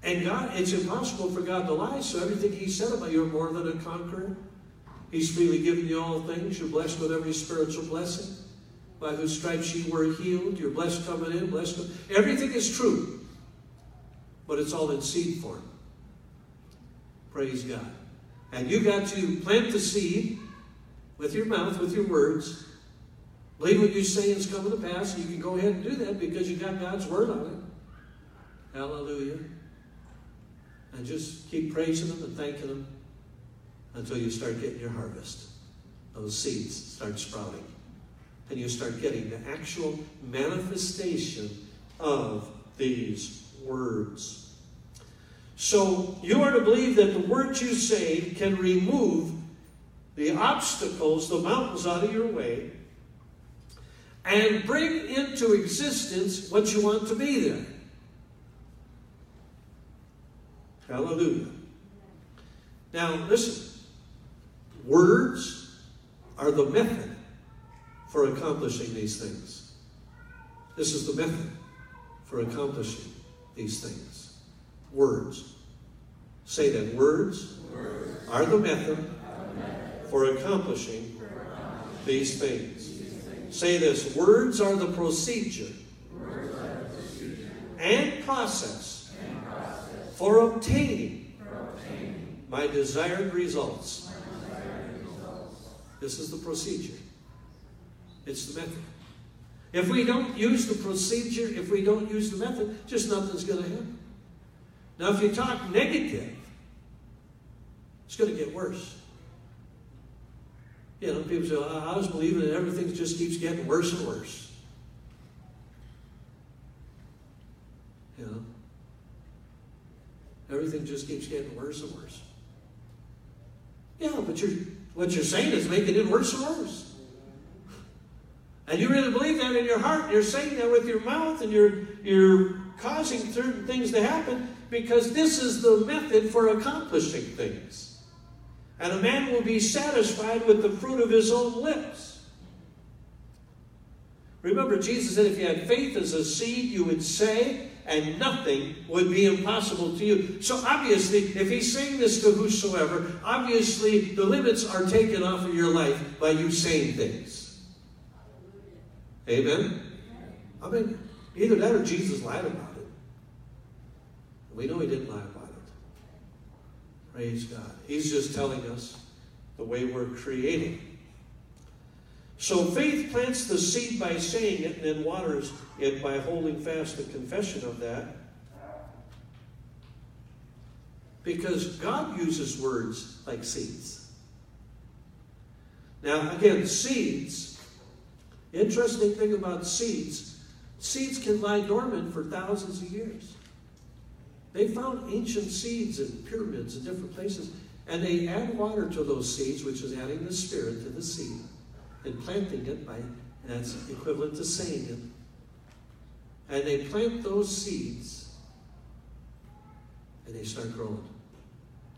And God, it's impossible for God to lie, so everything He said about you are more than a conqueror. He's freely given you all things. You're blessed with every spiritual blessing by whose stripes you were healed. You're blessed coming in, blessed coming. Everything is true, but it's all in seed form. Praise God. And you got to plant the seed with your mouth, with your words. Believe what you say is coming to pass. You can go ahead and do that because you got God's word on it. Hallelujah. And just keep praising Him and thanking Him until you start getting your harvest. Those seeds start sprouting and you start getting the actual manifestation of these words. So you are to believe that the words you say can remove the obstacles, the mountains out of your way, and bring into existence what you want to be there. Hallelujah. Now, listen. Words are the method for accomplishing these things. This is the method for accomplishing these things. Words. Say that. Words, Words. Are, the method for accomplishing these things. Say this. Words are the procedure, and process, for obtaining, my desired results. This is the procedure. It's the method. If we don't use the procedure, if we don't use the method, just nothing's going to happen. Now, if you talk negative, it's going to get worse. You know, people say, I was believing that everything just keeps getting worse and worse. You know? Everything just keeps getting worse and worse. Yeah, but you're, what you're saying is making it worse and worse. And you really believe that in your heart, and you're saying that with your mouth, and you're, you're causing certain things to happen because this is the method for accomplishing things. And a man will be satisfied with the fruit of his own lips. Remember, Jesus said if you had faith as a seed, you would say, and nothing would be impossible to you. So obviously, if he's saying this to whosoever, obviously the limits are taken off of your life by you saying things. Amen? I mean, either that or Jesus lied about it. We know he didn't lie. Praise God. He's just telling us the way we're creating. So faith plants the seed by saying it and then waters it by holding fast the confession of that. Because God uses words like seeds. Now, again, seeds Interesting thing about seeds seeds can lie dormant for thousands of years. They found ancient seeds in pyramids in different places, and they add water to those seeds, which is adding the spirit to the seed, and planting it by that's equivalent to saying it. And they plant those seeds, and they start growing.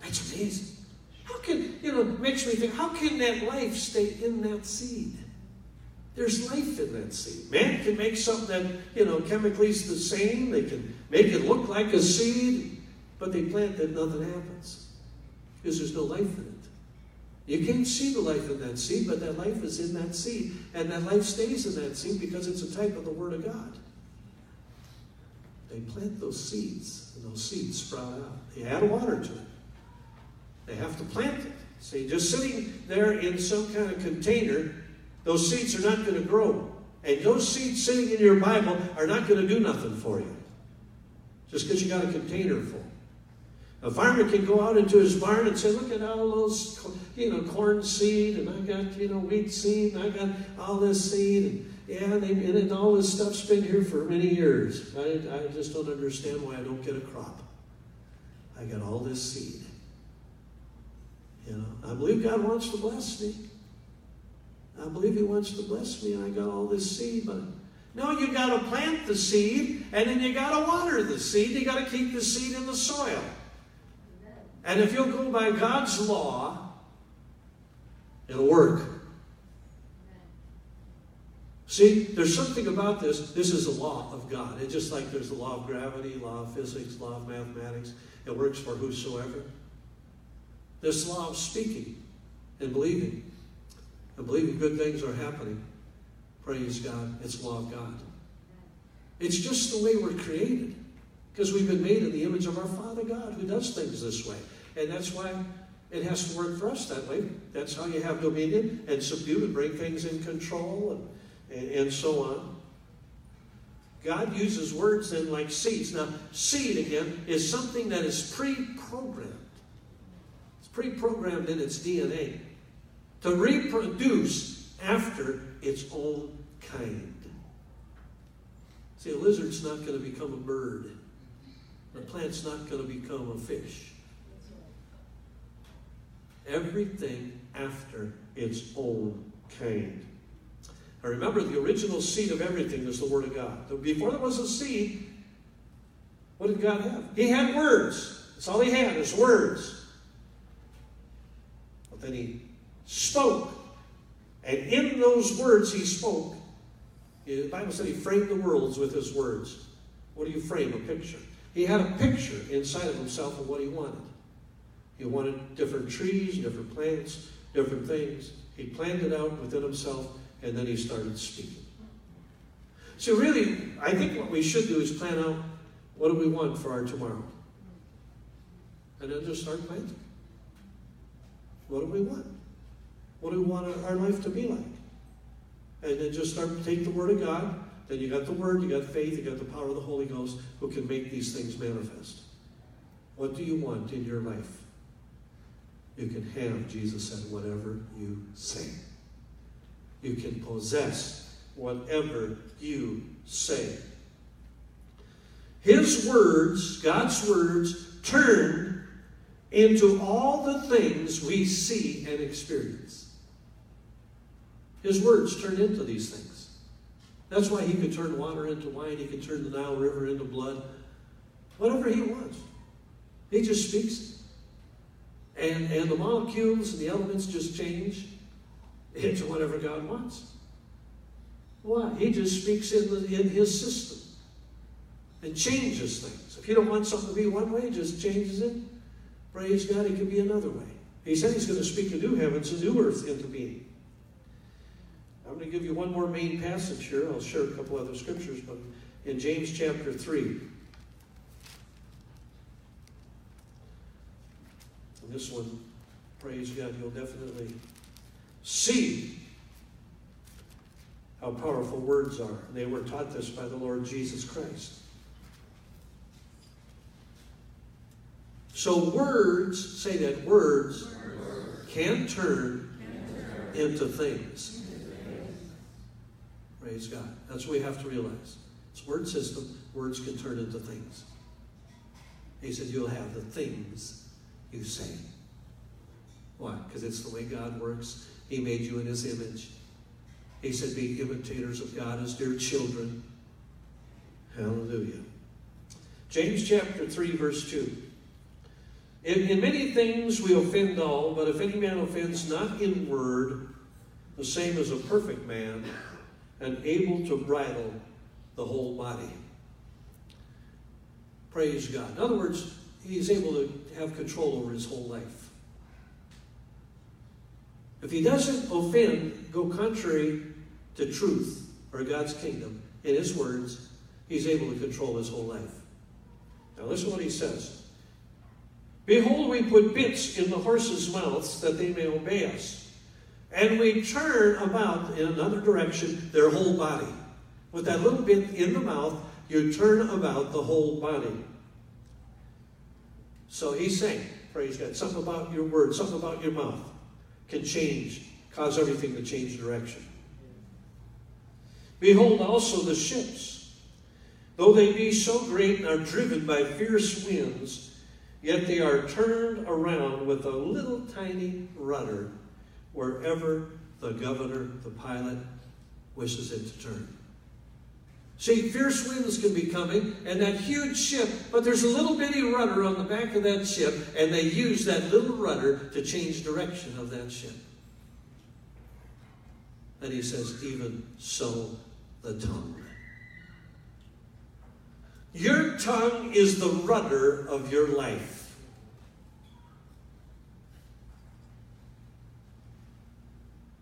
That's amazing. How can, you know, makes me think, how can that life stay in that seed? There's life in that seed. Man can make something that, you know, chemically is the same. They can make it look like a seed, but they plant it, and nothing happens. Because there's no life in it. You can't see the life in that seed, but that life is in that seed. And that life stays in that seed because it's a type of the Word of God. They plant those seeds, and those seeds sprout out. They add water to it. They have to plant it. See, just sitting there in some kind of container, those seeds are not going to grow. And those seeds sitting in your Bible are not going to do nothing for you. Just because you got a container full. A farmer can go out into his barn and say, look at all those, you know, corn seed, and I got, you know, wheat seed, and I got all this seed, and yeah, they, and all this stuff's been here for many years. I, I just don't understand why I don't get a crop. I got all this seed. You know, I believe God wants to bless me. I believe He wants to bless me, and I got all this seed, but no, you got to plant the seed, and then you got to water the seed. You got to keep the seed in the soil. And if you'll go by God's law, it'll work. See, there's something about this. This is a law of God. It's just like there's the law of gravity, law of physics, law of mathematics. It works for whosoever. This law of speaking and believing. And believing good things are happening. Praise God. It's law of God. It's just the way we're created. Because we've been made in the image of our Father God who does things this way. And that's why it has to work for us that way. That's how you have dominion and subdue and bring things in control and and, and so on. God uses words then like seeds. Now, seed again is something that is pre-programmed. It's pre-programmed in its DNA to reproduce after its own kind. See, a lizard's not going to become a bird. A plant's not going to become a fish. Everything after its own kind. Now remember, the original seed of everything is the Word of God. Before there was a seed, what did God have? He had words. That's all he had is words. But then he spoke. And in those words he spoke, the Bible said he framed the worlds with his words. What do you frame? A picture. He had a picture inside of himself of what he wanted. He wanted different trees, different plants, different things. He planned it out within himself and then he started speaking. So, really, I think what we should do is plan out what do we want for our tomorrow? And then just start planning. What do we want? What do we want our life to be like? And then just start take the Word of God. Then you got the Word, you got faith, you got the power of the Holy Ghost who can make these things manifest. What do you want in your life? You can have, Jesus said, whatever you say. You can possess whatever you say. His words, God's words, turn into all the things we see and experience. His words turn into these things. That's why he could turn water into wine, he could turn the Nile River into blood. Whatever he wants. He just speaks. And, and the molecules and the elements just change into whatever God wants. Why? He just speaks in, the, in his system and changes things. If you don't want something to be one way, just changes it. Praise God, it can be another way. He said he's going to speak a new heavens and new earth into being. I'm going to give you one more main passage here. I'll share a couple other scriptures, but in James chapter 3. And this one, praise God, you'll definitely see how powerful words are. They were taught this by the Lord Jesus Christ. So words, say that words, can turn into things. Praise God. That's what we have to realize. It's word system. Words can turn into things. He said, You'll have the things you say. Why? Because it's the way God works. He made you in his image. He said, Be imitators of God as dear children. Hallelujah. James chapter 3, verse 2. In, in many things we offend all, but if any man offends not in word, the same as a perfect man, and able to bridle the whole body. Praise God. In other words, he's able to have control over his whole life. If he doesn't offend, go contrary to truth or God's kingdom in his words, he's able to control his whole life. Now listen to what he says. Behold, we put bits in the horses' mouths that they may obey us. And we turn about in another direction their whole body. With that little bit in the mouth, you turn about the whole body. So he's saying, praise God, something about your word, something about your mouth can change, cause everything to change direction. Behold also the ships, though they be so great and are driven by fierce winds, yet they are turned around with a little tiny rudder wherever the governor, the pilot, wishes it to turn. See, fierce winds can be coming, and that huge ship, but there's a little bitty rudder on the back of that ship, and they use that little rudder to change direction of that ship. And he says, even so, the tongue. Your tongue is the rudder of your life.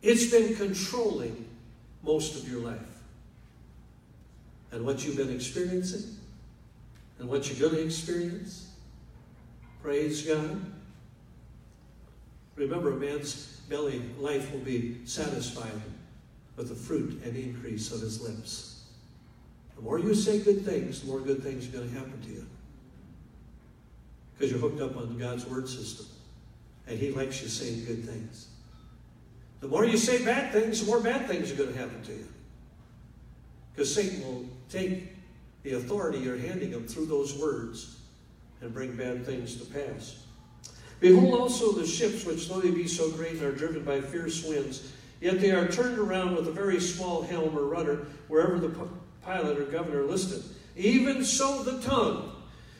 It's been controlling most of your life and what you've been experiencing and what you're going to experience. Praise God. Remember, a man's belly life will be satisfied with the fruit and increase of his lips. The more you say good things, the more good things are going to happen to you. Because you're hooked up on God's word system. And He likes you saying good things. The more you say bad things, the more bad things are going to happen to you. Because Satan will take the authority you're handing him through those words and bring bad things to pass. Behold also the ships, which though they be so great, and are driven by fierce winds, yet they are turned around with a very small helm or rudder, wherever the pilot or governor listed. Even so the tongue,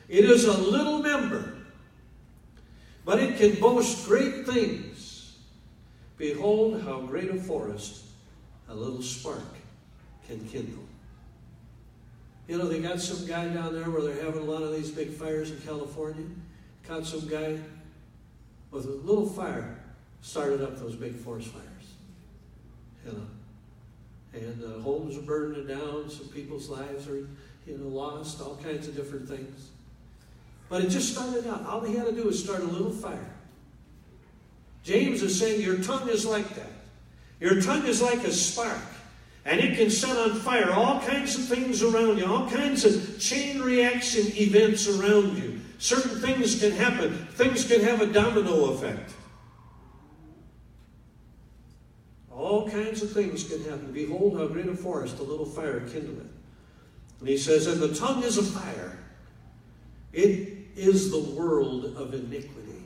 it is a little member, but it can boast great things. Behold, how great a forest a little spark can kindle. You know, they got some guy down there where they're having a lot of these big fires in California. Caught some guy with a little fire, started up those big forest fires. You know, and uh, homes are burning down. Some people's lives are, you know, lost. All kinds of different things. But it just started out. All he had to do was start a little fire. James is saying your tongue is like that. Your tongue is like a spark. And it can set on fire all kinds of things around you, all kinds of chain reaction events around you. Certain things can happen, things can have a domino effect. All kinds of things can happen. Behold, how great a forest, a little fire kindleth. And he says, And the tongue is a fire. It is the world of iniquity.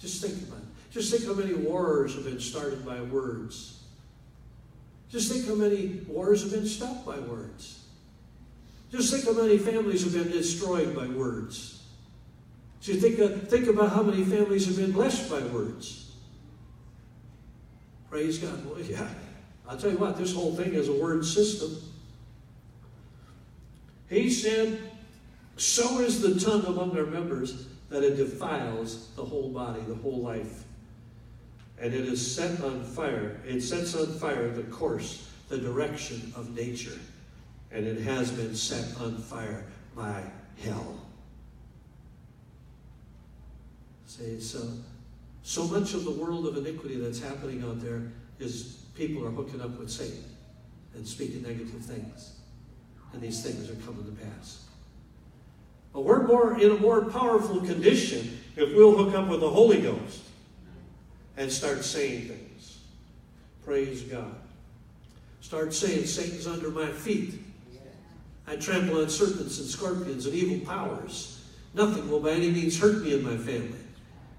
Just think about it. Just think how many wars have been started by words. Just think how many wars have been stopped by words. Just think how many families have been destroyed by words. So think, uh, think about how many families have been blessed by words. Praise God. Well, <laughs> yeah. I'll tell you what, this whole thing is a word system. He said, So is the tongue among our members that it defiles the whole body, the whole life and it is set on fire. It sets on fire the course, the direction of nature, and it has been set on fire by hell. See, so so much of the world of iniquity that's happening out there is people are hooking up with Satan and speaking negative things, and these things are coming to pass. But we're more in a more powerful condition if we'll hook up with the Holy Ghost and start saying things. Praise God. Start saying, Satan's under my feet. I trample on serpents and scorpions and evil powers. Nothing will by any means hurt me and my family.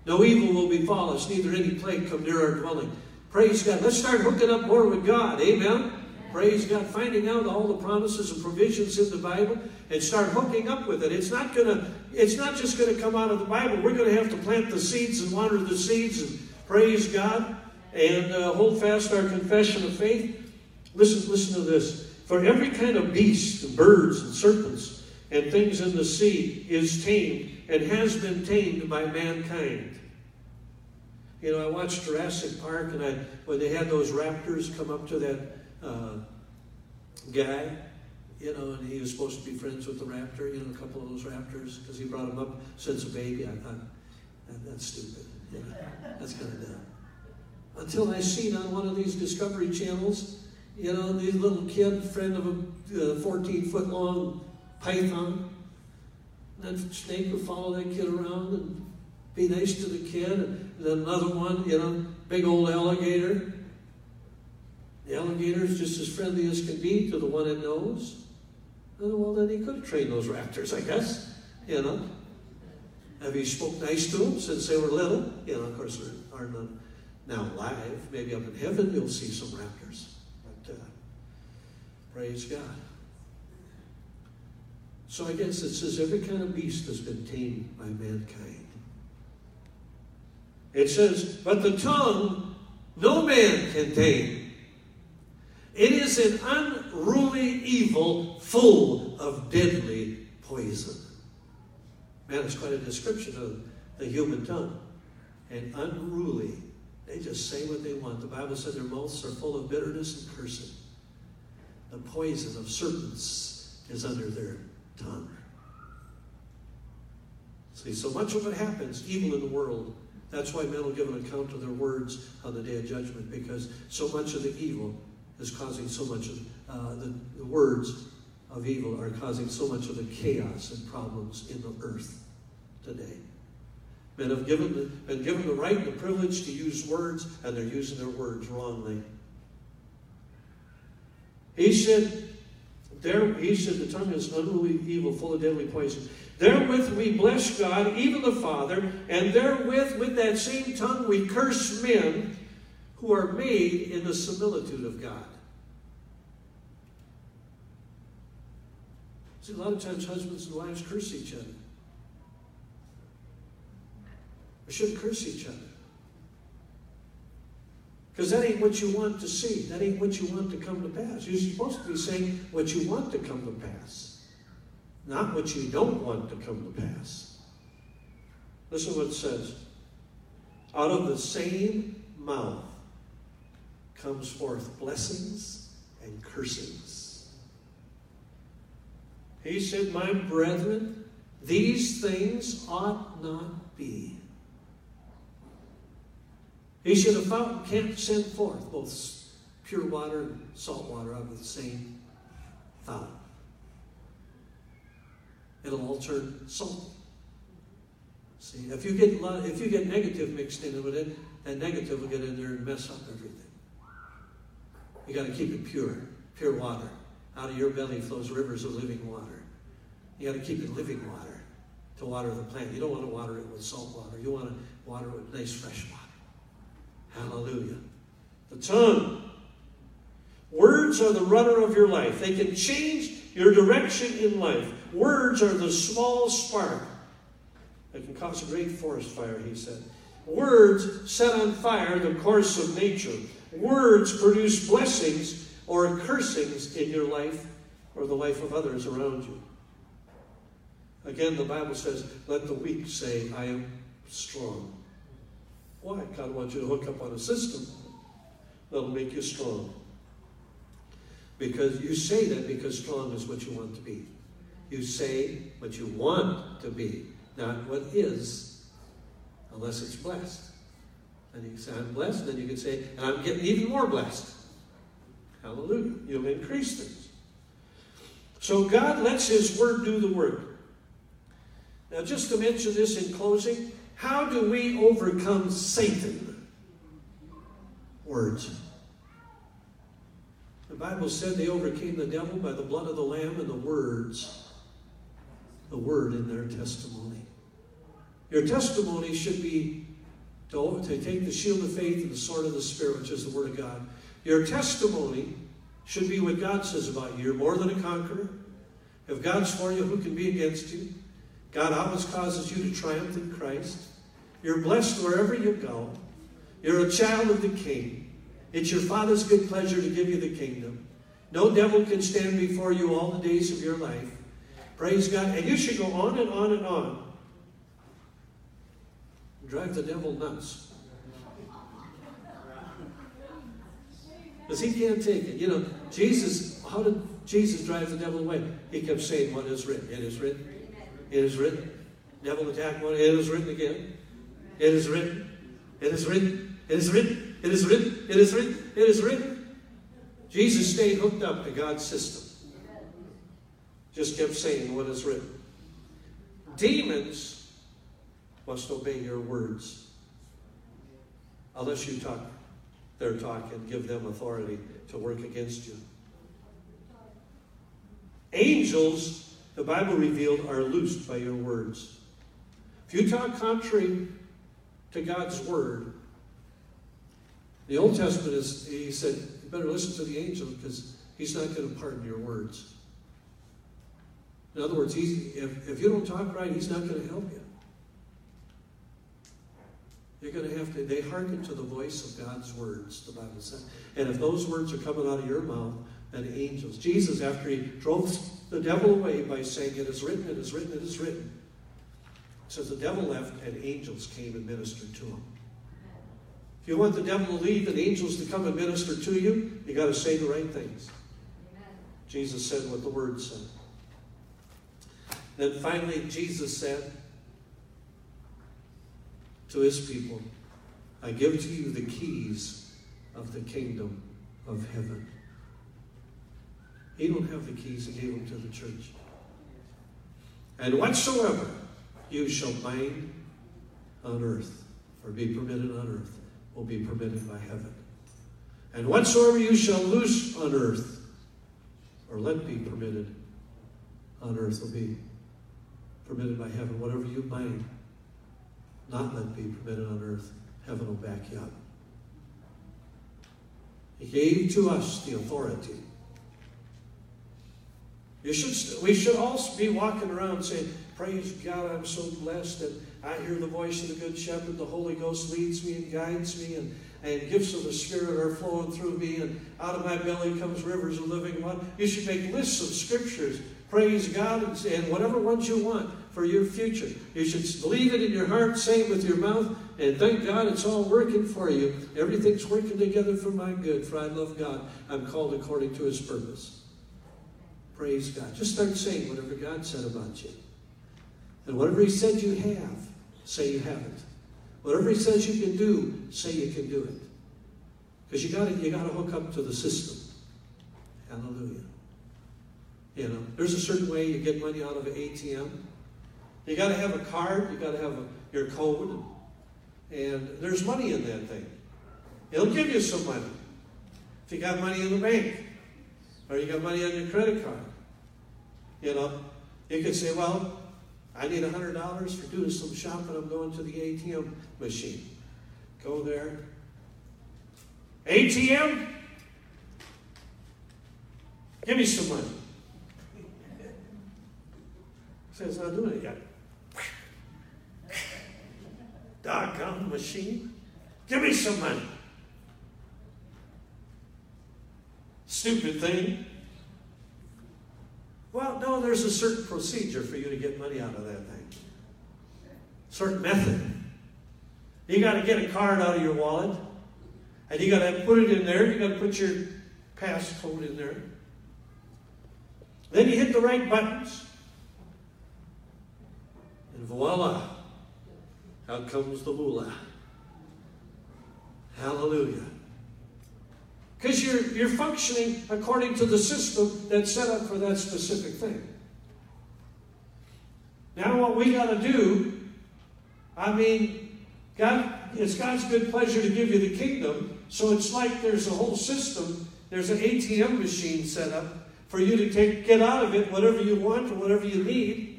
No evil will befall us, neither any plague come near our dwelling. Praise God. Let's start hooking up more with God. Amen. Praise God. Finding out all the promises and provisions in the Bible and start hooking up with it. It's not gonna, it's not just gonna come out of the Bible. We're gonna have to plant the seeds and water the seeds and Praise God. And uh, hold fast our confession of faith. Listen, listen to this. For every kind of beast, and birds and serpents, and things in the sea is tamed and has been tamed by mankind. You know, I watched Jurassic Park, and I when they had those raptors come up to that uh, guy, you know, and he was supposed to be friends with the raptor, you know, a couple of those raptors, because he brought him up since a baby. I thought, that's stupid. That's kind of dumb. Until I seen on one of these Discovery channels, you know, these little kid, friend of a uh, 14 foot long python, that snake would follow that kid around and be nice to the kid. And then another one, you know, big old alligator. The alligator is just as friendly as can be to the one it knows. Well, then he could have trained those raptors, I guess. You know. Have you spoke nice to them since they were little? You know, of course, they are not now alive. Maybe up in heaven you'll see some raptors. But uh, praise God. So I guess it says every kind of beast has been tamed by mankind. It says, but the tongue no man can tame. It is an unruly evil full of deadly poison. Man, it's quite a description of the human tongue. And unruly. They just say what they want. The Bible says their mouths are full of bitterness and cursing. The poison of serpents is under their tongue. See, so much of what happens, evil in the world, that's why men will give an account of their words on the day of judgment, because so much of the evil is causing so much of uh, the, the words of evil are causing so much of the chaos and problems in the earth today. Men have given the, been given the right and the privilege to use words, and they're using their words wrongly. He said, there, he said, the tongue is unruly evil, full of deadly poison. Therewith we bless God, even the Father, and therewith, with that same tongue, we curse men who are made in the similitude of God. See, a lot of times husbands and wives curse each other. We shouldn't curse each other. Because that ain't what you want to see. That ain't what you want to come to pass. You're supposed to be saying what you want to come to pass, not what you don't want to come to pass. Listen what it says. Out of the same mouth comes forth blessings and cursings. He said, My brethren, these things ought not be. He said, A fountain can't send forth both pure water and salt water out of the same fountain. It'll all turn salty. See, if you get if you get negative mixed in with it, that negative will get in there and mess up everything. You got to keep it pure, pure water. Out of your belly flows rivers of living water. You got to keep it living water to water the plant. You don't want to water it with salt water. You want to water it with nice fresh water. Hallelujah. The tongue. Words are the rudder of your life. They can change your direction in life. Words are the small spark that can cause a great forest fire, he said. Words set on fire the course of nature. Words produce blessings or cursings in your life or the life of others around you. Again, the Bible says, let the weak say, I am strong. Why? God wants you to hook up on a system that'll make you strong. Because you say that because strong is what you want to be. You say what you want to be, not what is, unless it's blessed. And you say, I'm blessed, and then you can say, and I'm getting even more blessed. Hallelujah. You'll increase things. So God lets His Word do the work. Now, just to mention this in closing, how do we overcome Satan? Words. The Bible said they overcame the devil by the blood of the Lamb and the words, the word in their testimony. Your testimony should be to, take the shield of faith and the sword of the Spirit, which is the Word of God. Your testimony should be what God says about you. You're more than a conqueror. If God's for you, who can be against you? God always causes you to triumph in Christ. You're blessed wherever you go. You're a child of the King. It's your Father's good pleasure to give you the kingdom. No devil can stand before you all the days of your life. Praise God. And you should go on and on and on. Drive the devil nuts. Because he can't take it. You know, Jesus, how did Jesus drive the devil away? He kept saying what is written. It is written. It is written. Devil attack one. It is written again. It is written. It is written. It is written. It is written. It is written. It is written. Jesus stayed hooked up to God's system. Just kept saying what is written. Demons must obey your words. Unless you talk their talk and give them authority to work against you. Angels, the Bible revealed, are loosed by your words. If you talk contrary to God's word, the Old Testament is, he said, you better listen to the angel because he's not going to pardon your words. In other words, if, if you don't talk right, he's not going to help you. You're going to have to, they hearken to the voice of God's words, the Bible says. And if those words are coming out of your mouth, then angels. Jesus, after he drove the devil away by saying, It is written, it is written, it is written, says the devil left and angels came and ministered to him. If you want the devil to leave and angels to come and minister to you, you got to say the right things. Amen. Jesus said what the word said. Then finally, Jesus said to his people, I give to you the keys of the kingdom of heaven. He don't have the keys, he gave them to the church. And whatsoever you shall bind on earth, or be permitted on earth, will be permitted by heaven. And whatsoever you shall loose on earth, or let be permitted on earth, will be permitted by heaven. Whatever you bind, not let be permitted on earth, heaven will back you up. He gave to us the authority. You should, we should all be walking around saying, Praise God, I'm so blessed that I hear the voice of the Good Shepherd. The Holy Ghost leads me and guides me, and, and gifts of the Spirit are flowing through me, and out of my belly comes rivers of living water. You should make lists of scriptures. Praise God, and, and whatever ones you want for your future. You should believe it in your heart, say it with your mouth, and thank God it's all working for you. Everything's working together for my good, for I love God. I'm called according to his purpose. Praise God. Just start saying whatever God said about you. And whatever he said you have, say you have it. Whatever he says you can do, say you can do it. Because you got you got to hook up to the system. Hallelujah. You know, there's a certain way you get money out of an ATM. You got to have a card. You got to have a, your code, and there's money in that thing. It'll give you some money if you got money in the bank, or you got money on your credit card. You know, you could say, "Well, I need hundred dollars for doing some shopping. I'm going to the ATM machine. Go there. ATM, give me some money." <laughs> Says not doing it yet. Doggone machine. Give me some money. Stupid thing. Well, no, there's a certain procedure for you to get money out of that thing. Certain method. You got to get a card out of your wallet, and you got to put it in there. You got to put your passcode in there. Then you hit the right buttons, and voila, out comes the moolah. Hallelujah. Because you're, you're functioning according to the system that's set up for that specific thing. Now, what we got to do, I mean, God, it's God's good pleasure to give you the kingdom, so it's like there's a whole system, there's an ATM machine set up for you to take, get out of it whatever you want or whatever you need.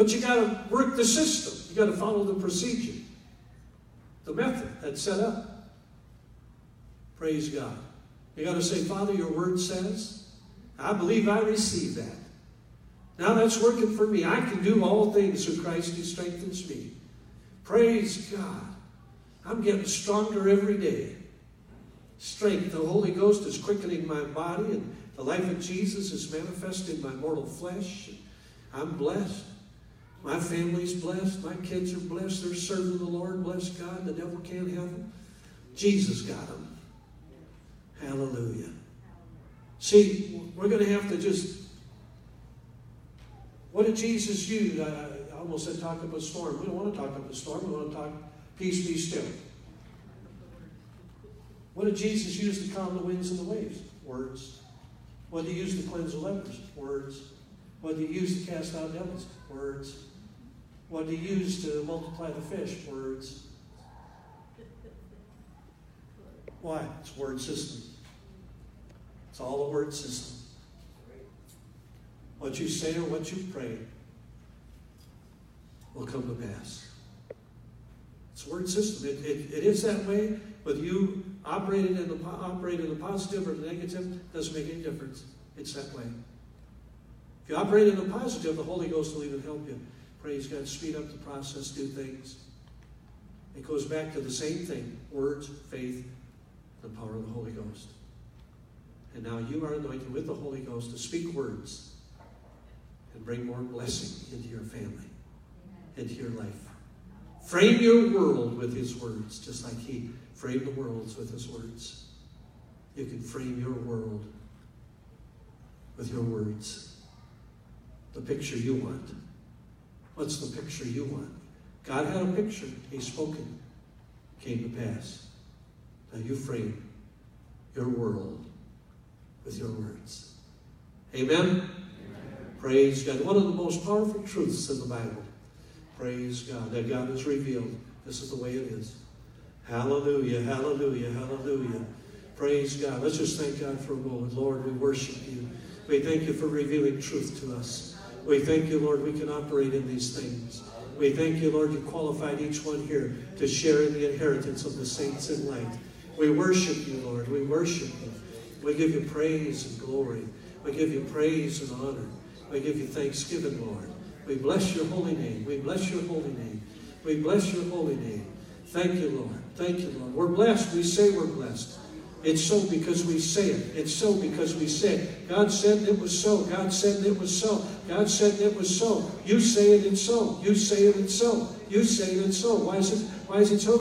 But you got to work the system. You got to follow the procedure, the method that's set up. Praise God. You got to say, Father, your word says, I believe I receive that. Now that's working for me. I can do all things through Christ who strengthens me. Praise God. I'm getting stronger every day. Strength. The Holy Ghost is quickening my body, and the life of Jesus is manifested in my mortal flesh. I'm blessed. My family's blessed. My kids are blessed. They're serving the Lord. Bless God. The devil can't have them. Jesus got them. Hallelujah. See, we're going to have to just. What did Jesus use? I, almost said talk up a storm. We don't want to talk up a storm. We want to talk peace be still. What did Jesus use to calm the winds and the waves? Words. What did he use to cleanse the lepers? Words. What do you use to cast out devils? Words. What do you use to multiply the fish? Words. Why? It's word system. It's all a word system. What you say or what you pray will come to pass. It's word system. It, it, it is that way, whether you operate in the operate in the positive or the negative doesn't make any difference. It's that way. If you operate in the positive, the Holy Ghost will even help you. Praise God. Speed up the process, do things. It goes back to the same thing words, faith, the power of the Holy Ghost. And now you are anointed with the Holy Ghost to speak words and bring more blessing into your family, into your life. Frame your world with His words, just like He framed the worlds with His words. You can frame your world with your words. The picture you want. What's the picture you want? God had a picture. He spoke it. Came to pass. Now you frame your world with your words. Amen? Amen? Praise God. One of the most powerful truths in the Bible. Praise God. That God has revealed. This is the way it is. Hallelujah, hallelujah, hallelujah. Praise God. Let's just thank God for a moment. Lord, we worship you. We thank you for revealing truth to us. We thank you, Lord, we can operate in these things. We thank you, Lord, you qualified each one here to share in the inheritance of the saints in light. We worship you, Lord. We worship you. We give you praise and glory. We give you praise and honor. We give you thanksgiving, Lord. We bless your holy name. We bless your holy name. We bless your holy name. Thank you, Lord. Thank you, Lord. We're blessed. We say we're blessed. It's so because we say it. It's so because we say it. God said it was so. God said it was so. God said it was so. You say it, it's so. You say it, it's so. You say it, it's so. Why is it, why is it so?